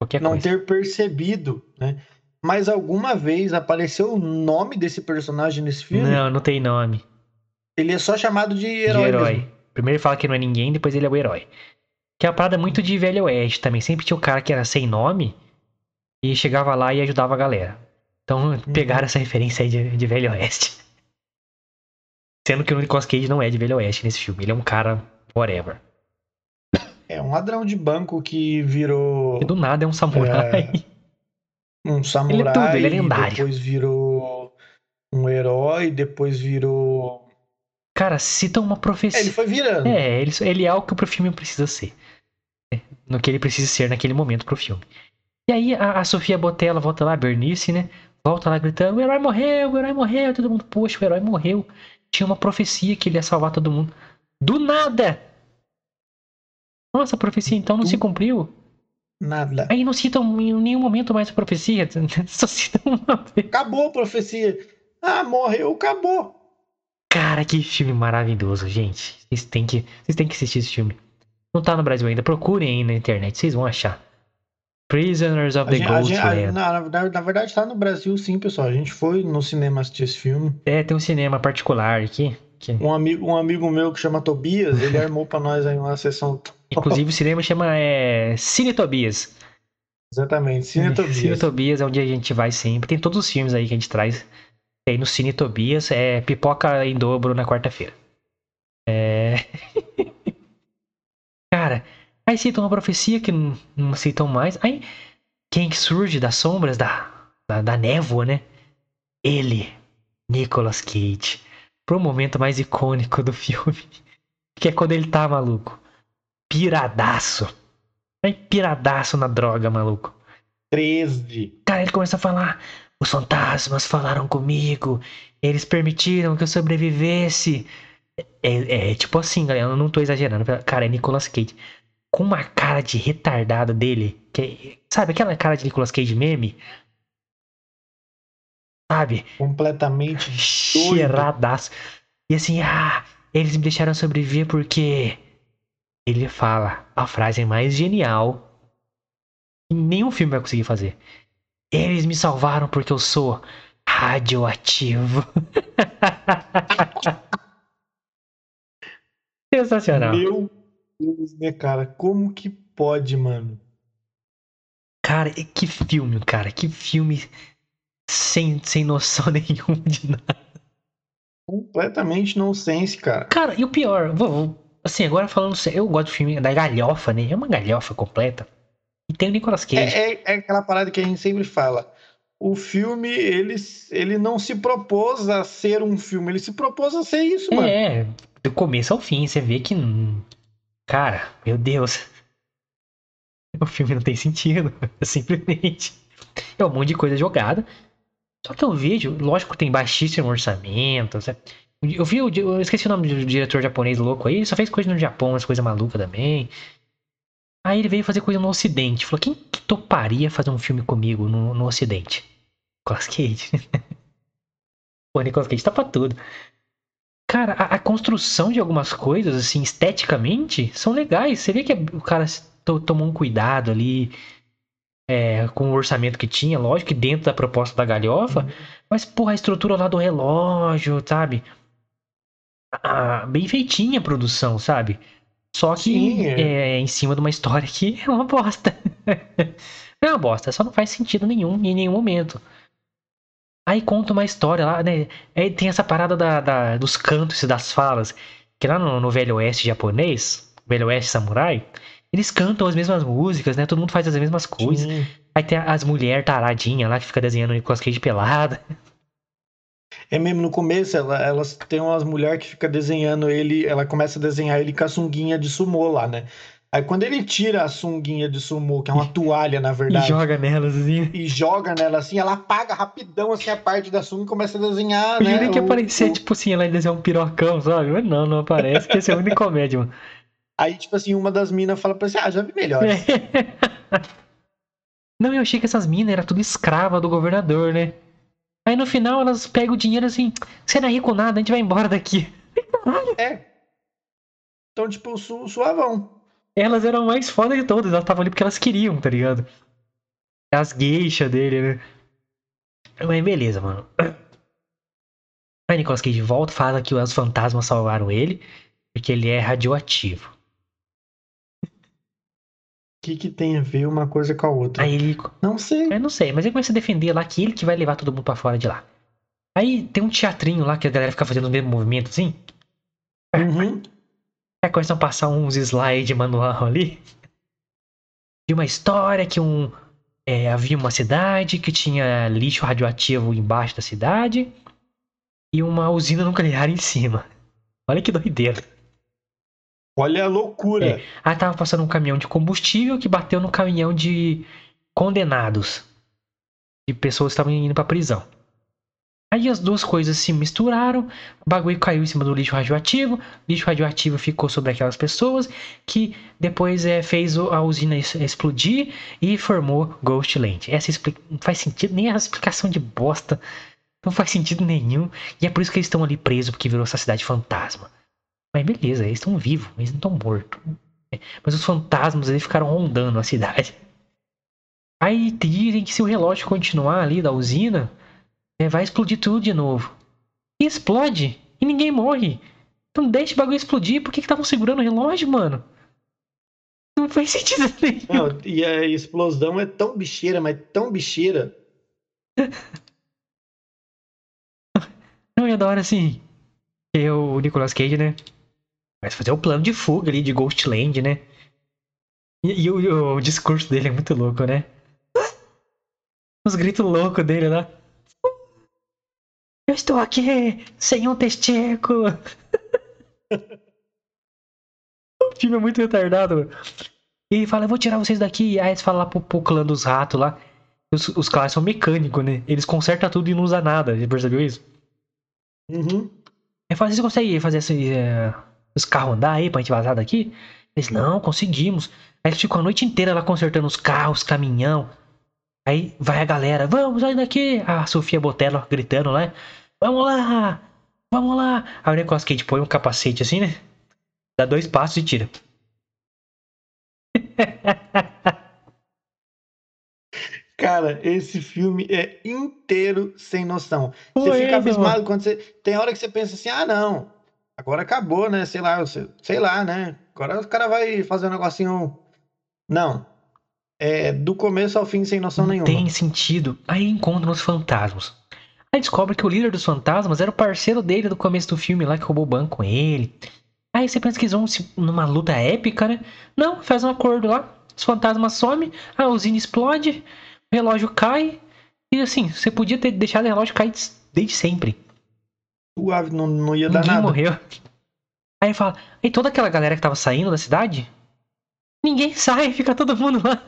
qualquer não coisa. ter percebido, né? Mas alguma vez apareceu o nome desse personagem nesse filme. Não, não tem nome. Ele é só chamado de De herói. herói. mesmo. Primeiro ele fala que não é ninguém, depois ele é o herói. Que é uma parada muito de velho oeste também. Sempre tinha o cara que era sem nome e chegava lá e ajudava a galera. Então Uhum. pegaram essa referência aí de, de velho oeste. Sendo que o Nicolas Cage não é de velho oeste nesse filme. Ele é um cara whatever. É um ladrão de banco que virou E do nada é um samurai. um samurai. Ele é tudo, ele é lendário. Depois virou um herói, depois virou. Cara, cita uma É, ele profecia. foi virando. É, ele, ele é o que o filme precisa ser. É, No que ele precisa ser naquele momento pro filme. E aí a, a Sofia Botella volta lá, Bernice, né? Volta lá gritando: o herói morreu, o herói morreu. Todo mundo, poxa, o herói morreu. Tinha uma profecia que ele ia salvar todo mundo. Do nada! Nossa, a profecia então não Do- se cumpriu. Nada. Aí não citam em nenhum momento mais a profecia. Só citam uma vez. Acabou a profecia. Ah, morreu, acabou. Cara, que filme maravilhoso, gente. Vocês têm que, vocês têm que assistir esse filme. Não tá no Brasil ainda, procurem aí na internet, vocês vão achar. Prisoners of the gente- a Ghost gente- a- Land. na, na- na verdade, tá no Brasil sim, pessoal. A gente foi no cinema assistir esse filme. É, tem um cinema particular aqui. Que, Um amigo, um amigo meu que chama Tobias, ele armou pra nós aí uma sessão. inclusive o cinema chama é, Cine Tobias. Exatamente, Cine Tobias. Cine Tobias é onde a gente vai sempre. Tem todos os filmes aí que a gente traz. Tem no Cine Tobias, é pipoca em dobro na quarta-feira. É. Aí citam uma profecia que não, não citam mais. Aí, quem que surge das sombras, da, da, da névoa, né? Ele, Nicolas Cage. Pro momento mais icônico do filme. Que é quando ele tá maluco. Piradaço. Aí, piradaço na droga, maluco. 13. Cara, ele começa a falar: os fantasmas falaram comigo, eles permitiram que eu sobrevivesse. É, é tipo assim, galera, eu não tô exagerando. Cara, é Nicolas Cage. Com uma cara de retardado dele. Que, é- sabe aquela cara de Nicolas Cage meme? Sabe? Completamente. Cheiradaço. E assim, ah, eles me deixaram sobreviver porque. Ele fala a frase mais genial que nenhum filme vai conseguir fazer. Eles me salvaram porque eu sou radioativo. Sensacional. Meu Deus, né, cara? Como que pode, mano? Cara, que filme, cara. Que filme sem, sem noção nenhuma de nada. Completamente nonsense, cara. Cara, e o pior, vou, assim, agora falando sério, eu gosto do filme da galhofa, né? É uma galhofa completa. E tem o Nicolas Cage. É, é- é aquela parada que a gente sempre fala. O filme, ele, ele não se propôs a ser um filme, ele se propôs a ser isso, mano. É, do começo ao fim, você vê que. Cara, meu Deus. O filme não tem sentido. Simplesmente. É um monte de coisa jogada. Só que eu vejo, lógico tem baixíssimo orçamento. sabe? Eu vi, o eu esqueci o nome do diretor japonês louco aí, ele só fez coisa no Japão, umas coisas malucas também. Aí ele veio fazer coisa no Ocidente. Falou, quem que toparia fazer um filme comigo no, no Ocidente? Nicolas Cage. Pô, Nicolas Cage tá pra tudo. Cara, a, a construção de algumas coisas, assim, esteticamente, são legais. Você vê que o cara to- tomou um cuidado ali é, com o orçamento que tinha, lógico que dentro da proposta da galhofa, mas, porra, a estrutura lá do relógio, sabe? Ah, bem feitinha a produção, sabe? Só que Sim, é. é, em cima de uma história que é uma bosta. é uma bosta, só não faz sentido nenhum em nenhum momento. Aí conta uma história lá, né? Aí tem essa parada da, da- dos cantos e das falas. Que lá no, no Velho Oeste japonês, Velho Oeste samurai, Eles cantam as mesmas músicas, né? Todo mundo faz as mesmas coisas. Sim. Aí tem as mulheres taradinhas lá que fica desenhando o Nicolas Cage pelada. É mesmo, no começo, ela- elas tem umas mulheres que fica desenhando ele, ela começa a desenhar ele com a sunguinha de sumô lá, né? Aí quando ele tira a sunguinha de sumô, que é uma toalha, na E verdade, joga nelas assim. e joga nela assim, ela apaga rapidão assim a parte da sunga e começa a desenhar, Eu né? jurei que ia aparecer, o- tipo assim, ela ia desenhar um pirocão, sabe? Mas não, não aparece, porque esse é o único comédia, mano. Aí, tipo assim, uma das minas fala pra você, ah, já vi melhor. Não, eu achei que essas minas eram tudo escrava do governador, né? Aí no final elas pegam o dinheiro assim, você não é rico nada, a gente vai embora daqui. É. Então, tipo, su suavão. Elas eram mais foda de todas, elas estavam ali porque elas queriam, tá ligado? As gueixas dele, né? Mas beleza, mano. Aí Nicolas Cage volta, fala que os fantasmas salvaram ele, porque ele é radioativo. O que que tem a ver uma coisa com a outra? Aí ele Não sei. Eu não sei, mas ele começa a defender lá que ele que vai levar todo mundo pra fora de lá. Aí tem um teatrinho lá que a galera fica fazendo o mesmo movimento assim. Uhum. Aí começam a passar uns slides manual ali. De uma história que um. é, havia uma cidade que tinha lixo radioativo embaixo da cidade e uma usina nuclear em cima. Olha que doideira. Olha a loucura. Aí tava passando um caminhão de combustível que bateu no caminhão de condenados. De pessoas que estavam indo pra prisão. Aí as duas coisas se misturaram, o bagulho caiu em cima do lixo radioativo, o lixo radioativo ficou sobre aquelas pessoas, que depois é, fez a usina explodir e formou Ghostland. Essa expli- não faz sentido, nem a explicação de bosta, não faz sentido nenhum, e é por isso que eles estão ali presos, porque virou essa cidade fantasma. Mas beleza, eles estão vivos, eles não estão mortos. É, Mas os fantasmas eles ficaram rondando a cidade. Aí dizem que se o relógio continuar ali da usina, é, vai explodir tudo de novo. E explode, e ninguém morre. Então deixa o bagulho explodir, por que estavam segurando o relógio, mano? Não faz sentido nenhum. Não, e a explosão é tão bicheira, mas tão bicheira. Não, é da hora assim. Que o Nicolas Cage, né? Vai fazer o plano de fuga ali de Ghostland, né? E, e o, e o discurso dele é muito louco, né? Os gritos loucos dele lá. Eu estou aqui sem um testículo. o filme é muito retardado, mano. E ele fala, eu vou tirar vocês daqui. Aí eles falam lá pro, pro clã dos ratos lá. Os, os caras são mecânicos, né? Eles consertam tudo e não usam nada. Você percebeu isso? Uhum. Aí fala, vocês conseguem fazer esse, é, os carros andar aí pra gente vazar daqui? Eles, não, conseguimos. Aí eles ficam a noite inteira lá consertando os carros, caminhão. Aí vai a galera, vamos sair daqui. A Sofia Botelho gritando lá, vamos lá, vamos lá. Aí o negócio que a gente põe um capacete assim, né? Dá dois passos e tira. Cara, esse filme é inteiro sem noção. Você fica mano. abismado quando você. Tem hora que você pensa assim, ah, não. Agora acabou, né? Sei lá, você- sei lá, né? Agora o cara vai fazer um negocinho. Não. É do começo ao fim sem noção Não nenhuma. tem sentido. Aí encontram os fantasmas. Aí descobre que o líder dos fantasmas era o parceiro dele do começo do filme lá que roubou o banco com ele. Aí você pensa que eles vão numa luta épica, né? Não, faz um acordo lá. Os fantasmas somem, a usina explode, o relógio cai. E assim, você podia ter deixado o relógio cair des- desde sempre. Suave, não, não ia dar Ninguém nada. morreu. Aí fala, e toda aquela galera que tava saindo da cidade? Ninguém sai, fica todo mundo lá.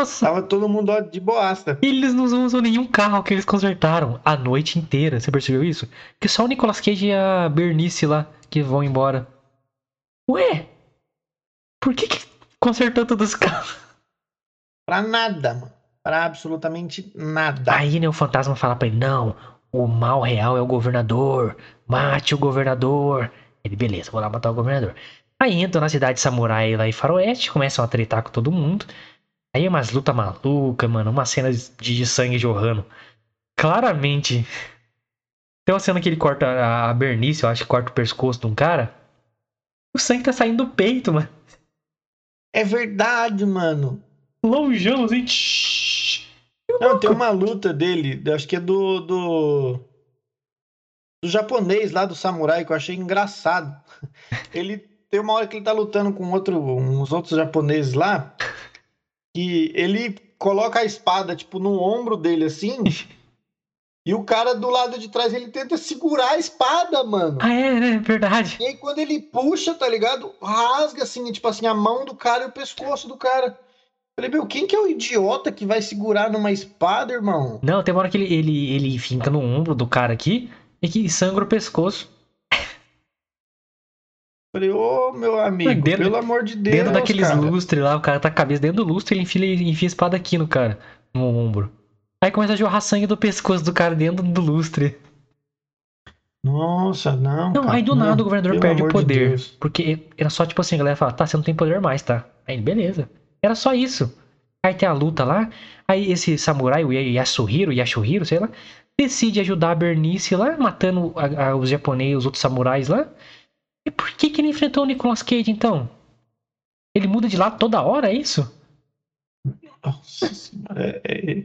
Nossa. Tava todo mundo de boasta. Eles não usam nenhum carro que eles consertaram a noite inteira. Você percebeu isso? Que só o Nicolas Cage e a Bernice lá que vão embora. Ué? Por que, que consertou todos os carros? Pra nada, mano. Pra absolutamente nada. Aí né, o fantasma fala pra ele: Não, o mal real é o governador. Mate o governador. Ele, beleza, vou lá matar o governador. Aí entram na cidade samurai lá em Faroeste, começam a tretar com todo mundo. Aí umas lutas malucas, mano, umas cenas de, de sangue jorrando. Claramente. Tem uma cena que ele corta a Bernice, eu acho que corta o pescoço de um cara. O sangue tá saindo do peito, mano. É verdade, mano. Longeão, assim. Não, tem uma luta dele, eu acho que é do, do. Do japonês lá do samurai, que eu achei engraçado. Ele tem uma hora que ele tá lutando com outro, uns outros japoneses lá, que ele coloca a espada, tipo, no ombro dele, assim, e o cara do lado de trás, ele tenta segurar a espada, mano. Ah, é, né? Verdade. E aí quando ele puxa, tá ligado? Rasga, assim, tipo assim, a mão do cara e o pescoço do cara. Falei, meu, quem que é o idiota que vai segurar numa espada, irmão? Não, tem uma hora que ele, ele, ele finca no ombro do cara aqui e que sangra o pescoço. Falei, ô, meu amigo, Dentro- pelo amor de Deus, dentro daqueles cara. lustres lá, o cara tá com a cabeça dentro do lustre, ele enfia, enfia a espada aqui no cara, no ombro. Aí começa a jorrar sangue do pescoço do cara dentro do lustre. Nossa, não. Não, cara, aí do não, nada o governador perde o de poder. Deus. porque era só tipo assim, a galera fala, tá, você não tem poder mais, tá? Aí ele, beleza. Era só isso. Aí tem a luta lá, aí esse samurai, o Yasuhiro, Yashuhiro, sei lá, decide ajudar a Bernice lá, matando a- a- os japoneses, os outros samurais lá. E por que que ele enfrentou o Nicolas Cage, então? Ele muda de lado toda hora, é isso? Nossa senhora, é- é-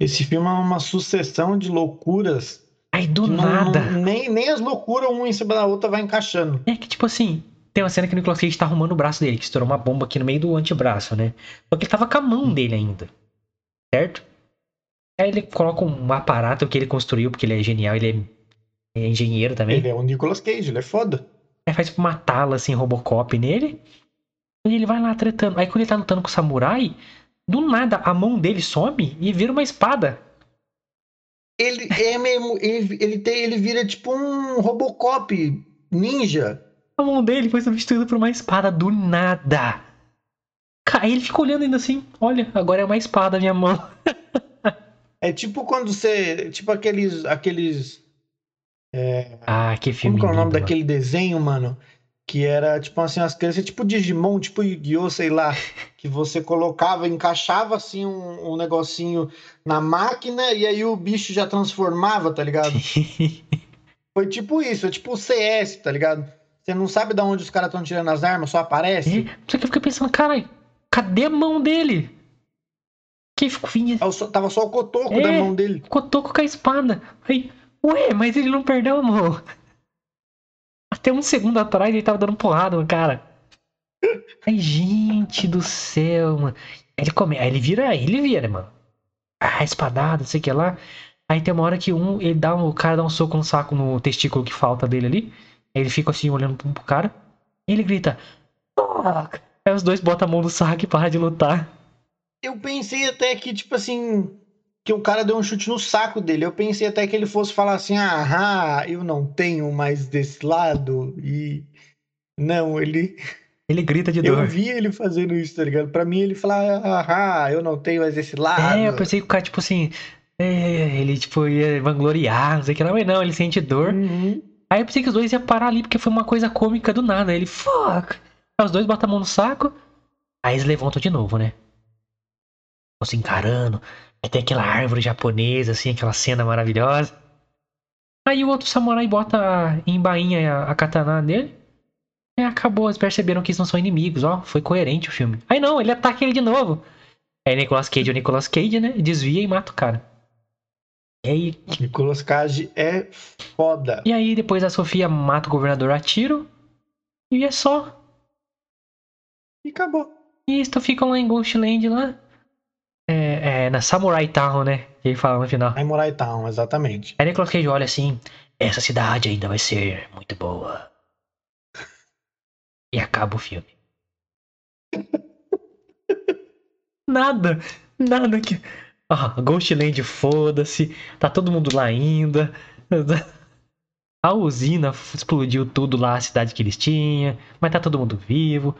esse filme é uma sucessão de loucuras. Aí do não- nada. não- nem, nem as loucuras uma em cima da outra vai encaixando. É que, tipo assim, tem uma cena que o Nicolas Cage tá arrumando o braço dele, que estourou uma bomba aqui no meio do antebraço, né? Só que ele tava com a mão dele ainda. Certo? Aí ele coloca um aparato que ele construiu, porque ele é genial, ele é, é engenheiro também. Ele é o Nicolas Cage, ele é foda. Aí faz tipo uma tala assim, Robocop nele. E ele vai lá tretando. Aí quando ele tá lutando com o samurai, do nada a mão dele some e vira uma espada. Ele é mesmo, ele, ele, tem, ele vira tipo um Robocop ninja. A mão dele foi substituída por uma espada do nada. Aí ele fica olhando ainda assim, olha, agora é uma espada minha mão. É tipo quando você. Tipo aqueles. aqueles Ah, que filme como é o nome lindo, daquele desenho, mano? Que era tipo assim, as crianças, tipo Digimon, tipo Yu-Gi-Oh!, sei lá. Que você colocava, encaixava assim um, um negocinho na máquina e aí o bicho já transformava, tá ligado? mano. Foi tipo isso, é tipo o CS, tá ligado? Você não sabe de onde os caras estão tirando as armas, só aparece. É, Só que eu fiquei pensando, caralho, cadê a mão dele? Que ficou só- Tava só o cotoco É. da mão dele. cotoco com a espada. Aí, ué, mas ele não perdeu mão. Até um segundo atrás ele tava dando porrada no cara. Ai, gente do céu, mano. Ele come, aí ele vira, ele vira, mano. Ah, espadada, sei o que lá. Aí tem uma hora que um, ele dá um, o cara dá um soco no saco no testículo que falta dele ali. Aí ele fica assim olhando pro pro cara. E ele grita. "Fuck!" Aí os dois botam a mão no saco e param de lutar. Eu pensei até que, tipo assim, que o cara deu um chute no saco dele. Eu pensei até que ele fosse falar assim: ah, eu não tenho mais desse lado. E. Não, ele. Ele grita de Eu dor. vi ele fazendo isso, tá ligado? Pra mim, ele falar: ah, eu não tenho mais esse lado. É, eu pensei que o cara, tipo assim. é, ele, tipo, ia vangloriar, não sei o que lá, mas não, ele sente dor. Uhum. Aí eu pensei que os dois iam parar ali, porque foi uma coisa cômica do nada. Aí ele, fuck! Aí os dois botam a mão no saco. Aí eles levantam de novo, né? Estão se encarando. Aí tem aquela árvore japonesa, assim, aquela cena maravilhosa. Aí o outro samurai bota em bainha a, a katana dele. E acabou, eles perceberam que eles não são inimigos, ó. Foi coerente o filme. Aí não, ele ataca ele de novo. Aí Nicolas Cage é o Nicolas Cage, né? Desvia e mata o cara. E aí, Nicolas Cage é foda. e aí depois a Sofia mata o governador a tiro. E é só. E acabou. E eles ficam lá em Ghostland lá. Na Samurai Town, né? Que ele fala no final. Samurai Town, exatamente. Aí Nicolas Cage olha assim, essa cidade ainda vai ser muito boa. E acaba o filme. nada, nada que... Ah, Ghostland, foda-se. Tá todo mundo lá ainda. A usina explodiu tudo lá, a cidade que eles tinham. Mas tá todo mundo vivo.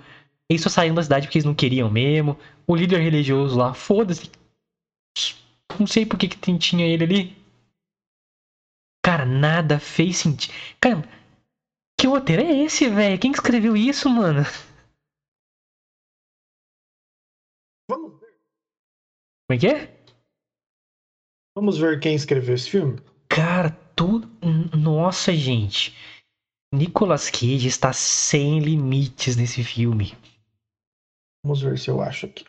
Eles só saíram da cidade porque eles não queriam mesmo. O líder religioso lá, foda-se. Não sei por que, que tinha ele ali. Cara, nada fez sentido. Cara, que roteiro é esse, velho? Quem que escreveu isso, mano? Vamos ver. Como é que é? Vamos ver quem escreveu esse filme? Cara, tudo. Nossa, gente. Nicolas Cage está sem limites nesse filme. Vamos ver se eu acho aqui.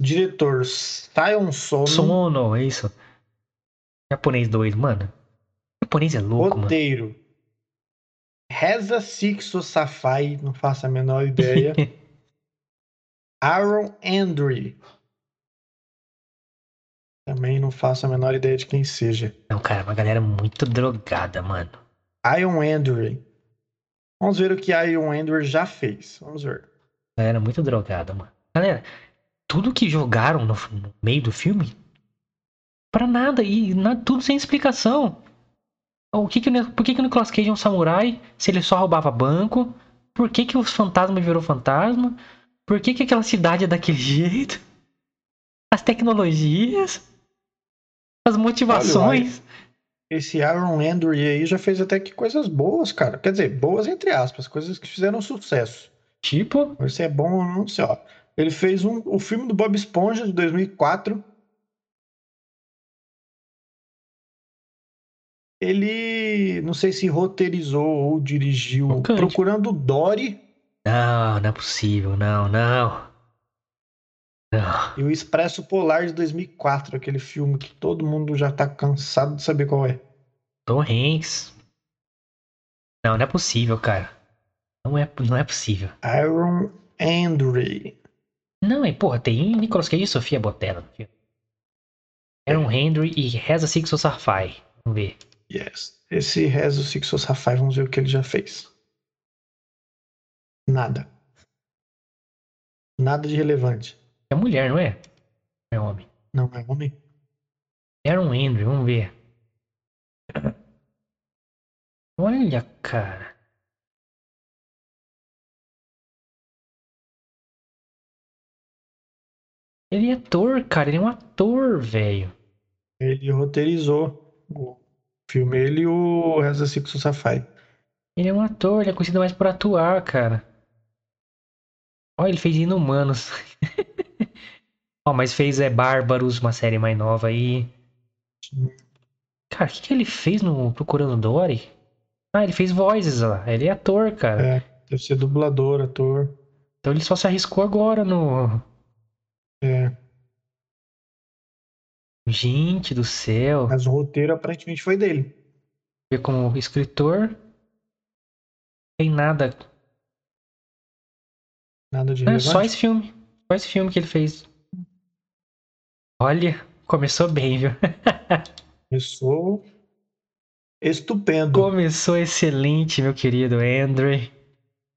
Diretor Sion Sono. Sono, é isso. Japonês doido, mano. Japonês é louco, mano. Roteiro. Reza Sixo Safai, não faço a menor ideia. Aaron Andre. Também não faço a menor ideia de quem seja. Não, cara, uma galera muito drogada, mano. Ion Andre. Vamos ver o que Ion Andre já fez. Vamos ver. Galera muito drogada, mano. Galera, tudo que jogaram no, no meio do filme, pra nada, e na, tudo sem explicação. O que que, por que, que o Nicolas Cage é um samurai se ele só roubava banco? Por que, que os fantasmas virou fantasma? Por que, que aquela cidade é daquele jeito? As tecnologias? As motivações? Esse Aaron Andre aí já fez até que coisas boas, cara. Quer dizer, boas entre aspas, coisas que fizeram sucesso. Tipo, se é bom não sei, ó. Ele fez um, o filme do Bob Esponja de 2004. Ele, não sei se roteirizou ou dirigiu Tocante. Procurando Dory não, não é possível, não, não. Não. e o Expresso Polar de 2004, aquele filme que todo mundo já tá cansado de saber qual é. Tom Hanks. Não, não é possível, cara. Não é, não é possível. Aaron Andre. Não, e porra, tem Nicolas Cage e Sofia Botella no filme. Aaron Henry e Reza Sixo Safai. Vamos ver. Yes. Esse Rezo Sixo Safai, vamos ver o que ele já fez. Nada. Nada de relevante. É mulher, não é? É homem. Não é homem? Aaron Henry, vamos ver. Olha, cara. Ele é ator, cara. Ele é um ator, velho. Ele roteirizou o filme, ele e o Reza Sixo Safai. Ele é um ator, ele é conhecido mais por atuar, cara. Ó, ele fez Inumanos. Ó, mas fez é Bárbaros, uma série mais nova aí. Cara, o que, que ele fez no Procurando Dory? Ah, ele fez Voices lá. Ele é ator, cara. É, deve ser dublador, ator. Então ele só se arriscou agora no. É, Gente do céu. mas o roteiro aparentemente foi dele. Ver como escritor. Tem nada. Nada de É relevante. só esse filme. Só esse filme que ele fez. Olha, começou bem, viu? Começou estupendo. Começou excelente, meu querido Andre.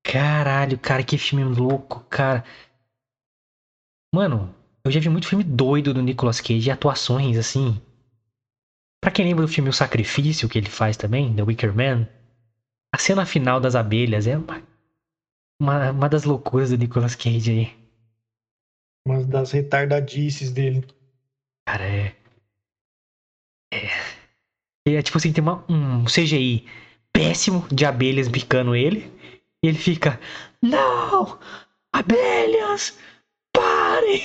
Caralho, cara, que filme louco, cara. Mano, eu já vi muito filme doido do Nicolas Cage e atuações assim. Pra quem lembra do filme O Sacrifício que ele faz também, The Wicker Man, a cena final das abelhas é uma, uma, uma das loucuras do Nicolas Cage aí. Uma das retardadices dele. Cara, é. É, é tipo assim, tem uma, um CGI péssimo de abelhas bicando ele. E ele fica. Não! Abelhas! Parem!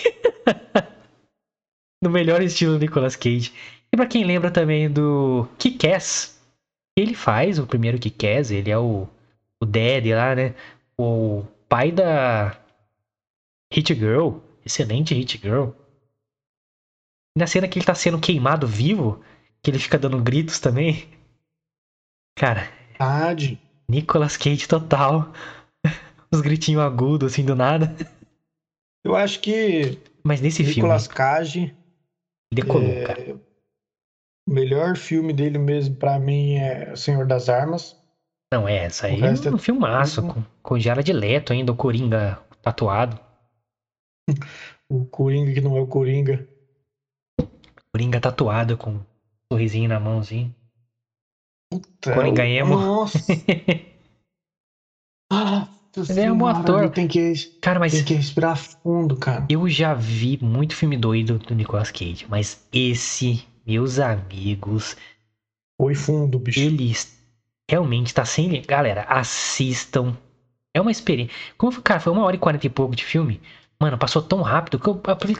no melhor estilo Nicolas Cage. E pra quem lembra também do Kick-Ass, ele faz o primeiro Kick-Ass, ele é o, o Daddy lá, né? O pai da Hit Girl, excelente Hit Girl. Na cena que ele tá sendo queimado vivo, que ele fica dando gritos também. Cara, Ade. Nicolas Cage total. Os gritinhos agudos assim do nada. Eu acho que Mas nesse Nicolas filme, Cage, decolou, é, cara. o melhor filme dele mesmo pra mim é O Senhor das Armas. Não, é, essa aí é é um filmaço, tudo- com, com Jared Leto ainda, o Coringa tatuado. O Coringa que não é o Coringa. Coringa tatuado com um sorrisinho na mãozinha. Puta, Coringa emo. Nossa. Ah, Ele é um bom ator. Tem que, Cara, mas tem que respirar fundo, cara. eu já vi muito filme doido do Nicolas Cage, mas esse, meus amigos, Foi fundo, bicho. ele realmente tá sem. Galera, assistam. É uma experiência. Como, cara, foi uma hora e quarenta e pouco de filme. Mano, passou tão rápido que eu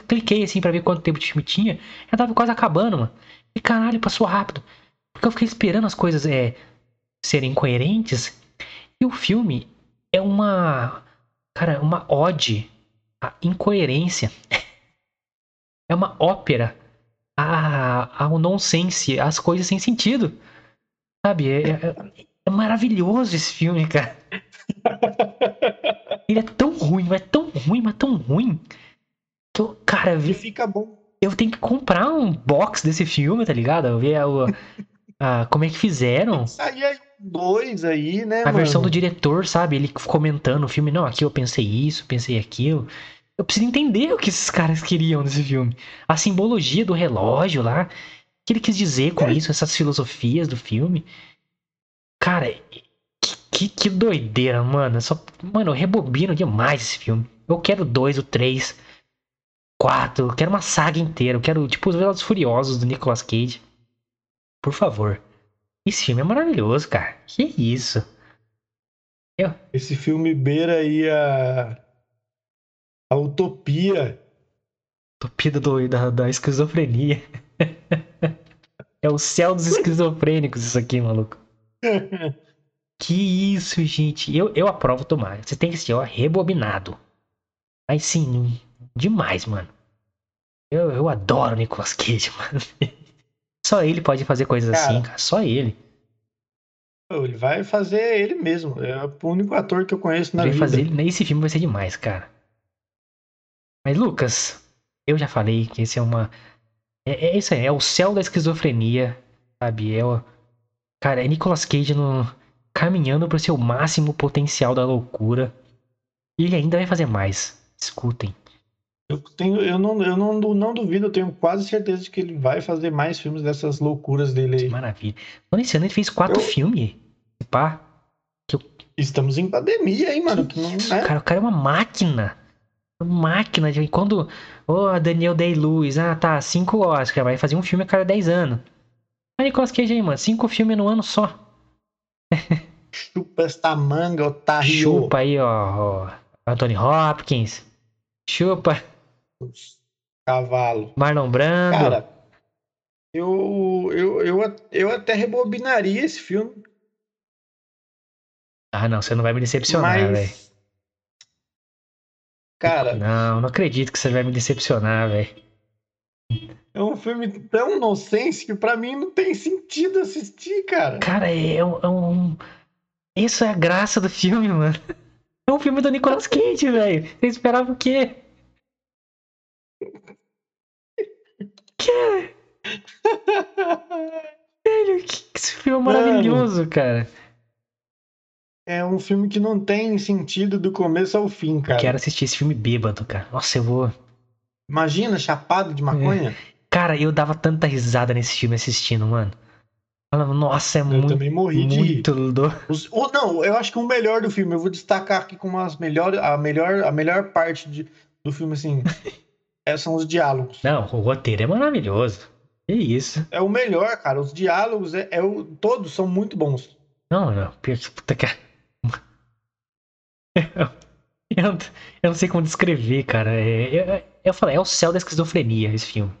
cliquei assim pra ver quanto tempo de filme tinha. Já tava quase acabando, mano. E caralho, passou rápido. Porque eu fiquei esperando as coisas é, serem coerentes. E o filme é uma. Cara, uma ode à incoerência. É uma ópera a- ao nonsense, às coisas sem sentido. Sabe? É, é- É maravilhoso esse filme, cara. Ele é tão ruim, mas tão ruim, mas tão ruim. Que eu, cara, vi- fica bom. eu tenho que comprar um box desse filme, tá ligado? Eu ver o- a- como é que fizeram. Sair aí dois aí, né, A mano? versão do diretor, sabe? Ele comentando o filme. Não, aqui eu pensei isso, pensei aquilo. Eu preciso entender o que esses caras queriam nesse filme. A simbologia do relógio lá. O que ele quis dizer com isso, essas filosofias do filme. Cara, que, que, doideira, mano. Só, mano, eu rebobino demais esse filme. Eu quero dois, o três, quatro. Eu quero uma saga inteira. Eu quero, tipo, os Velozes Furiosos do Nicolas Cage. Por favor. Esse filme é maravilhoso, cara. Que isso? Esse filme beira aí a. A utopia. Topida do, da, da esquizofrenia. é o céu dos esquizofrênicos isso aqui, maluco. Que isso, gente. Eu, eu aprovo tomar. Você tem que assistir, ó, rebobinado. Mas sim, demais, mano. Eu, eu adoro Nicolas Cage, mano. Só ele pode fazer coisas Cara. assim, cara. Só ele. Ele vai fazer ele mesmo. É o único ator que eu conheço na Ele vai vida. fazer. Esse filme vai ser demais, cara. Mas, Lucas, eu já falei que esse é uma. É, é isso aí, é o céu da esquizofrenia, sabe? É o. Cara, é Nicolas Cage no... caminhando pro seu máximo potencial da loucura. E ele ainda vai fazer mais. Escutem. Eu, tenho, eu, não, eu não, não duvido, eu tenho quase certeza de que ele vai fazer mais filmes dessas loucuras dele Que aí. maravilha. Mano, esse ano ele fez quatro Eu- filmes. Pá. Estamos em pandemia, hein, mano? Que não, Isso, né? cara, o cara é uma máquina. Uma máquina. De... Quando. Ô, Daniel Day-Lewis, ah, tá, cinco Oscar, vai fazer um filme a cada 10 anos. Mas Nicolas Cage aí, mano, cinco filmes no ano só. Chupa esta manga, otário. Chupa aí, ó, ó. Anthony Hopkins. Chupa. Cavalo. Marlon Brando. Cara, eu, eu, eu, eu até rebobinaria esse filme, Ah, não, você não vai me decepcionar, velho. Cara, Não, não acredito que você vai me decepcionar, velho. é um filme tão nonsense que pra mim não tem sentido assistir, cara. Cara, é um, é um. Isso é a graça do filme, mano. É um filme do Nicolas Cage, velho. Você esperava o quê? Que? Velho, que esse filme é Mano. maravilhoso, cara. É um filme que não tem sentido do começo ao fim, cara. Quero assistir esse filme bêbado, cara. Nossa, eu vou. Imagina, chapado de maconha. Cara, eu dava tanta risada nesse filme assistindo, mano. Falava, nossa, é Eu muito, também morri de muito do... Os- o- não, eu acho que o melhor do filme, eu vou destacar aqui como as melhor, a melhor, a melhor parte de- do filme, assim, é, são os diálogos. Não, o roteiro é maravilhoso. Que isso? É o melhor, cara. Os diálogos, é, é o, todos são muito bons. Não, não. Puta, cara. Eu, não- eu não sei como descrever, cara. É, é- eu falei, é o céu da esquizofrenia esse filme.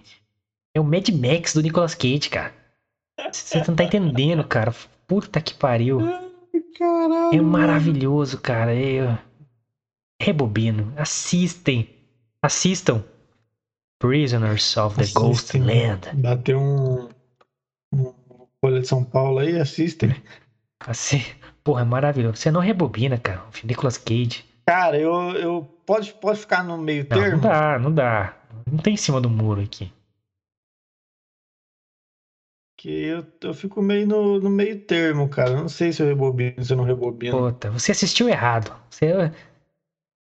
É o Mad Max do Nicolas Cage, cara. Você não tá entendendo, cara. Puta que pariu. Caralho. É maravilhoso, cara. É... Rebobino. Assistem. Assistam. Prisoners of the Assistem. Ghostland. Bateu um, um Folha de São Paulo aí, assistem. Assim, porra, é maravilhoso. Você não rebobina, cara. Nicolas Cage. Cara, eu, eu pode, pode ficar no meio Não, não termo. dá, não dá. Não tem em cima do muro aqui. Que eu, eu fico meio no, no meio termo, cara. Eu Não sei se eu rebobino, se eu não rebobino. Puta, você assistiu errado. Você,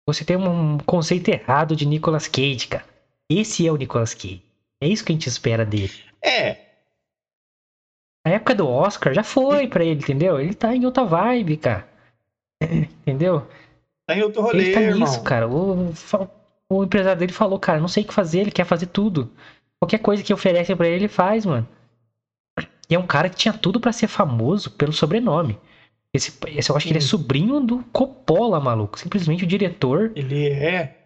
você tem um conceito errado de Nicolas Cage, cara. Esse é o Nicolas Cage. É isso que a gente espera dele. É, A época do Oscar já foi pra ele, entendeu? Ele tá em outra vibe, cara. Entendeu? tá em outro rolê, ele tá irmão. nisso, cara. O, o empresário dele falou, cara, não sei o que fazer, ele quer fazer tudo. Qualquer coisa que oferecem pra ele, ele faz, mano. E é um cara que tinha tudo pra ser famoso pelo sobrenome. Esse, esse eu acho que ele é Sim. sobrinho do Coppola, maluco. Simplesmente o diretor. Ele é.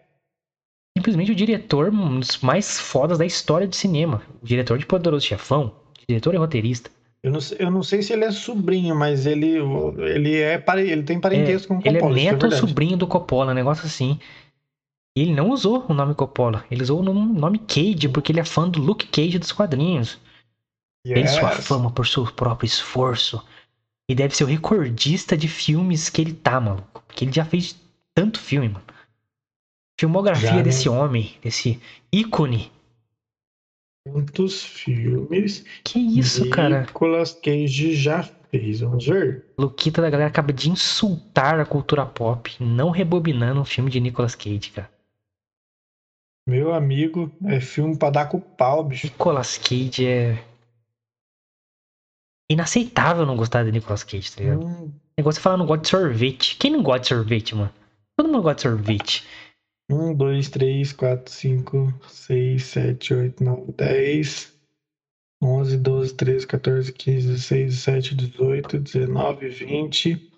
Simplesmente o diretor um dos mais fodas da história de cinema. O diretor de Poderoso Chefão. Diretor e roteirista. Eu não, sei- eu não sei se ele é sobrinho, mas ele, ele é ele tem parentesco com o Ele é Coppola, isso neto ou verdade. sobrinho do Coppola, um negócio assim. E ele não usou o nome Coppola. Ele usou o nome Cage, porque ele é fã do Luke Cage dos quadrinhos. Tem sua Yes. fama por seu próprio esforço. E deve ser o recordista de filmes que ele tá, maluco. Porque ele já fez tanto filme, mano. Filmografia Já, né? desse homem, desse ícone. Quantos filmes Que isso, cara? Nicolas Cage já fez? Vamos ver. Luquita da galera acaba de insultar a cultura pop, não rebobinando um filme de Nicolas Cage, cara. Meu amigo, é filme pra dar com o pau, bicho. Nicolas Cage é. Inaceitável não gostar de Nicolas Cage, tá ligado? Hum, Negócio é falar não gosta de sorvete. Quem não gosta de sorvete, mano? Todo mundo gosta de sorvete. Um, dois, três, quatro, cinco, seis, sete, oito, nove, dez, onze, doze, treze, 14, 15, 16, 17, 18, 19, 20,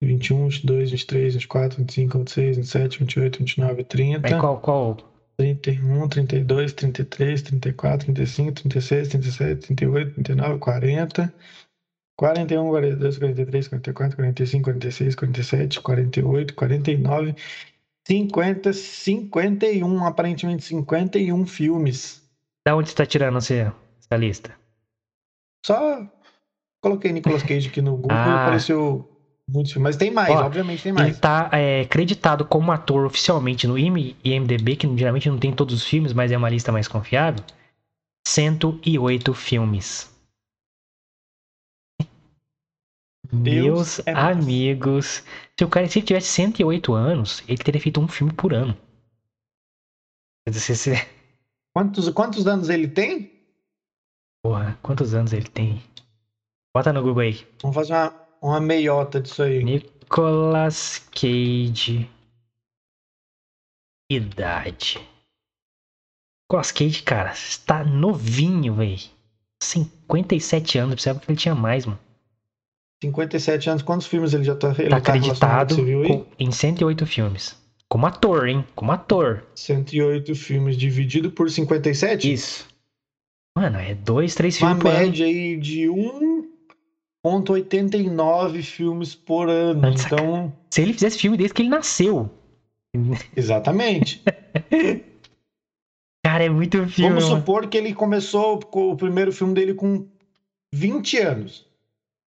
21, 22, 23, 24, 25, 26, 27, 28, 29, 30, Aí qual, qual? 31, 32, 33, 34, 35, 36, 37, 38, 39, 40, 41, 42, 43, 44, 45, 46, 47, 48, 49, 50, 51, aparentemente 51 filmes. Da onde você tá tirando você, essa lista? Só coloquei Nicolas Cage aqui no Google e Ah. apareceu muitos filmes. Mas tem mais, Ó, obviamente tem Ele mais. tá é, creditado como ator oficialmente no e IMDB, que geralmente não tem todos os filmes, mas é uma lista mais confiável. 108 filmes. Deus Meus é amigos. Se o cara se ele tivesse 108 anos, ele teria feito um filme por ano. Se- Quantos, quantos anos ele tem? Porra, quantos anos ele tem? Bota no Google aí. Vamos fazer uma, uma meiota disso aí. Nicolas Cage. Idade. Nicolas Cage, cara, está novinho, velho. 57 anos, eu precisava que ele tinha mais, mano. 57 anos, quantos filmes ele já tá ele Tá tá acreditado com- em 108 filmes. Como ator, hein? Como ator. 108 filmes dividido por 57? Isso. Mano, é dois, três Uma filmes por ano. média aí de 1,89 filmes por ano. Então, Se ele fizesse filme desde que ele nasceu. exatamente. Cara, é muito filme. Vamos mano. supor que ele começou com o primeiro filme dele com 20 anos.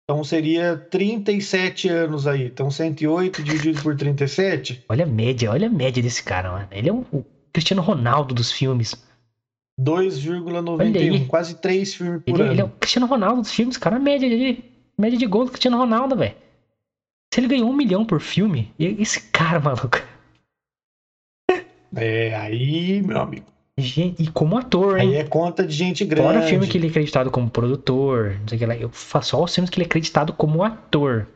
Então seria 37 anos aí. Então 108 dividido por 37, Olha a média, olha a média desse cara, mano. Ele é o, o Cristiano Ronaldo dos filmes. 2,91. aí. Quase 3 filmes por Ele, ano. ele é o Cristiano Ronaldo dos filmes, cara. A média de, média de gol do Cristiano Ronaldo, velho. Se ele ganhou um milhão por filme, esse cara, maluco. É, aí, meu amigo. Gente, e como ator, hein? Aí é conta de gente grande. Fora o filme que ele é acreditado como produtor, não sei o que lá. Eu faço só os filmes que ele é acreditado como ator.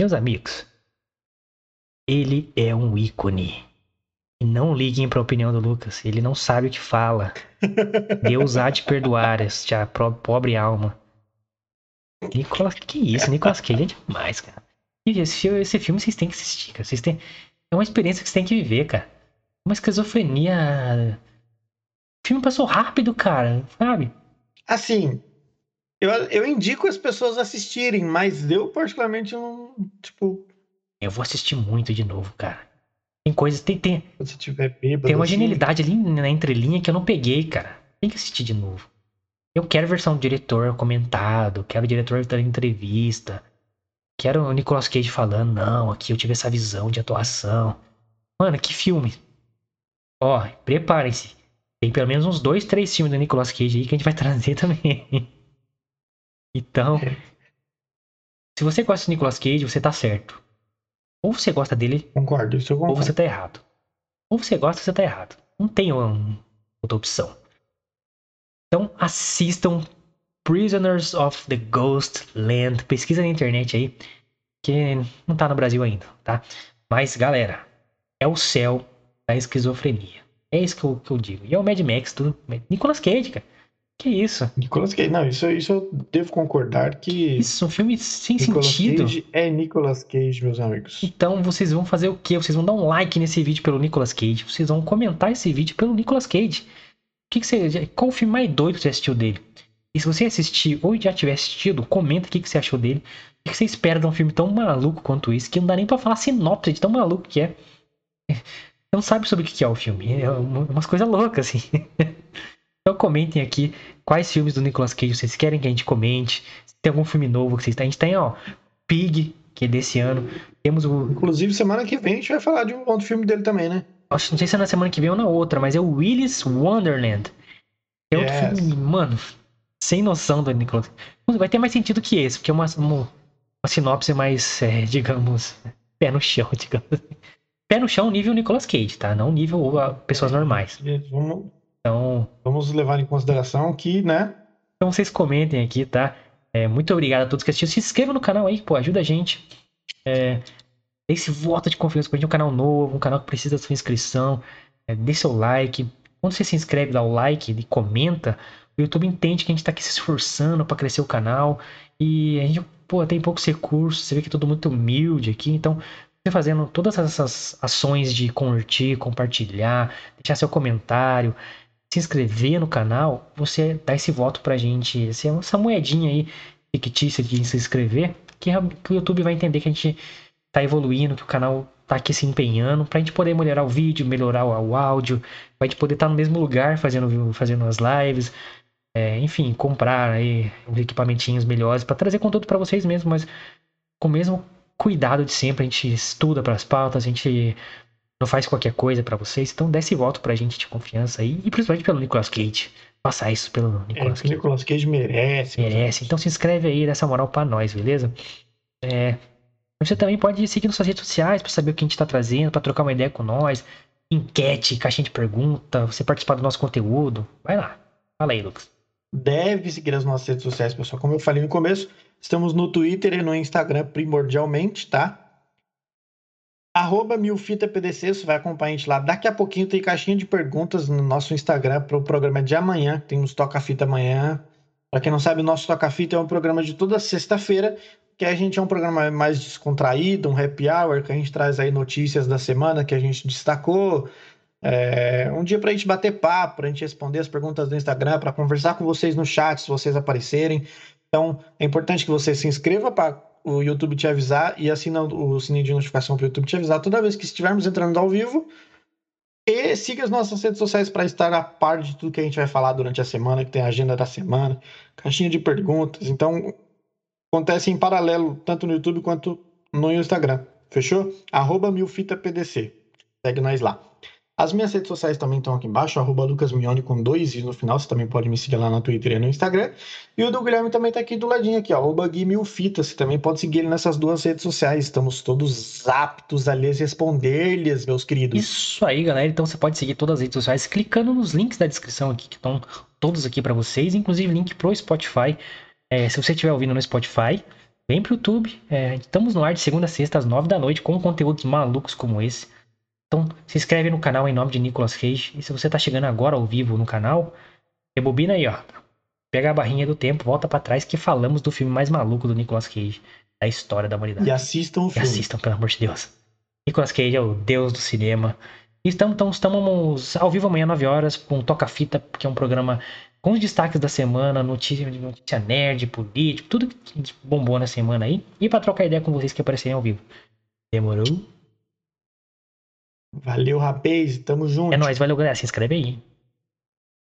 Meus amigos, ele é um ícone. E não liguem pra opinião do Lucas. Ele não sabe o que fala. Deus há de perdoar esta pobre alma. Nicolas, que isso? Nicolas Cage é demais, cara. Esse, filme- esse filme vocês têm que assistir, cara. Vocês têm, é uma experiência que vocês têm que viver, cara. Uma esquizofrenia. O filme passou rápido, cara, sabe? Assim, eu, eu indico as pessoas assistirem, mas eu particularmente não. Tipo, Eu vou assistir muito de novo, cara. Tem coisas, tem, tem, se tiver bêbado. tem uma assim, genialidade ali na entrelinha que eu não peguei, cara. Tem que assistir de novo. Eu quero versão do diretor comentado, quero o diretor dando entrevista, quero o Nicolas Cage falando, não, aqui eu tive essa visão de atuação. Mano, que filme. Ó, preparem-se. Tem pelo menos uns dois, três filmes do Nicolas Cage aí que a gente vai trazer também. Então, se você gosta do Nicolas Cage, você tá certo. Ou você gosta dele, Concordo, isso eu ou concordo. você tá errado. Ou você gosta, ou você tá errado. Não tem um- outra opção. Então assistam Prisoners of the Ghost Land. Pesquisa na internet aí, que não tá no Brasil ainda, tá? Mas, galera, é o céu da esquizofrenia. É isso que eu, que eu digo. E é o Mad Max do Nicolas Cage, cara. Que isso? Nicolas Cage, não, isso, isso eu devo concordar que Isso, um filme sem Nicolas sentido. Cage é Nicolas Cage, meus amigos. Então vocês vão fazer o quê? Vocês vão dar um like nesse vídeo pelo Nicolas Cage. Vocês vão comentar esse vídeo pelo Nicolas Cage. O que, que você. Qual o filme mais doido que você assistiu dele? E se você assistir ou já tiver assistido, comenta o que, que você achou dele. O que, que você espera de um filme tão maluco quanto esse, que não dá nem pra falar sinopse de tão maluco que é. Não sabe sobre o que é o filme. É uma- umas coisas loucas, assim. Então comentem aqui quais filmes do Nicolas Cage vocês querem que a gente comente. Se tem algum filme novo que vocês têm. A gente tem, ó, Pig, que é desse ano. Temos o. Inclusive, semana que vem a gente vai falar de um outro filme dele também, né? Acho, não sei se é na semana que vem ou na outra, mas é o Willis Wonderland. É outro Yes. filme, mano, sem noção do Nicolas. Vai ter mais sentido que esse, porque é uma, uma, uma sinopse mais, é, digamos, pé no chão, digamos. Pé no chão nível Nicolas Cage, tá? Não nível ah, pessoas normais. Vamos, Então, vamos levar em consideração que, né? Então vocês comentem aqui, tá? É, muito obrigado a todos que assistiram. Se inscrevam no canal aí, pô, ajuda a gente. É, dê esse voto de confiança pra gente, um canal novo, um canal que precisa da sua inscrição. É, dê seu like. Quando você se inscreve, dá o like e comenta, o YouTube entende que a gente tá aqui se esforçando pra crescer o canal. E a gente, pô, tem poucos recursos, você vê que é tudo muito humilde aqui, então você fazendo todas essas ações de curtir, compartilhar, deixar seu comentário, se inscrever no canal, você dá esse voto pra gente, essa moedinha aí fictícia de se inscrever, que, que o YouTube vai entender que a gente tá evoluindo, que o canal tá aqui se empenhando, pra gente poder melhorar o vídeo, melhorar o, áudio, pra gente poder estar no mesmo lugar fazendo, fazendo as lives, é, enfim, comprar aí equipamentinhos melhores pra trazer conteúdo pra vocês mesmos, mas com o mesmo cuidado de sempre, a gente estuda pras pautas, a gente não faz qualquer coisa pra vocês, então dê esse voto pra gente de confiança aí, e principalmente pelo Nicolas Cage. Passar isso pelo É, Nicolas o Cage. Nicolas Cage merece. Merece. Então se inscreve aí, dá essa moral pra nós, beleza? É, você também pode seguir nas suas redes sociais pra saber o que a gente tá trazendo, pra trocar uma ideia com nós. Enquete, caixinha de pergunta, você participar do nosso conteúdo. Vai lá. Fala aí, Lucas. deve seguir as nossas redes sociais, pessoal. Como eu falei no começo, estamos no Twitter e no Instagram primordialmente, tá? Arroba milfitapdc, você vai acompanhar a gente lá. Daqui a pouquinho tem caixinha de perguntas no nosso Instagram para o programa de amanhã. que Tem uns Toca Fita amanhã. Para quem não sabe, o nosso Toca Fita é um programa de toda sexta-feira, que a gente é um programa mais descontraído, um happy hour, que a gente traz aí notícias da semana que a gente destacou, é, um dia para a gente bater papo, para a gente responder as perguntas do Instagram, para conversar com vocês no chat, se vocês aparecerem. Então, é importante que você se inscreva para o YouTube te avisar e assina o sininho de notificação para o YouTube te avisar toda vez que estivermos entrando ao vivo. E siga as nossas redes sociais para estar a par de tudo que a gente vai falar durante a semana, que tem a agenda da semana, caixinha de perguntas. Então, acontece em paralelo, tanto no YouTube quanto no Instagram. Fechou? Arroba milfitapdc. Segue nós lá. As minhas redes sociais também estão aqui embaixo, arroba lucasmione com dois i no final. Você também pode me seguir lá no Twitter e no Instagram. E o do Guilherme também está aqui do ladinho aqui, ó, arroba Gui Milfita. Você também pode seguir ele nessas duas redes sociais. Estamos todos aptos a lhes responder-lhes, meus queridos. Isso aí, galera. Então você pode seguir todas as redes sociais clicando nos links da descrição aqui, que estão todos aqui pra vocês, inclusive link pro Spotify. É, se você estiver ouvindo no Spotify, vem pro YouTube. É, estamos no ar de segunda a sexta, às nove da noite, com conteúdos malucos como esse. Então, se inscreve no canal em nome de Nicolas Cage. E se você tá chegando agora ao vivo no canal, rebobina aí, ó. Pega a barrinha do tempo, volta pra trás que falamos do filme mais maluco do Nicolas Cage da história da humanidade. E assistam o E filme. assistam, pelo amor de Deus. Nicolas Cage é o deus do cinema. E estamos, estamos, estamos ao vivo amanhã, 9 horas, com Toca Fita, que é um programa com os destaques da semana, notícia, notícia nerd, político, tudo que bombou na semana aí. E para trocar ideia com vocês que aparecerem ao vivo. Demorou? Valeu, rapaz. Tamo junto. É nóis, valeu, galera. Se inscreve aí.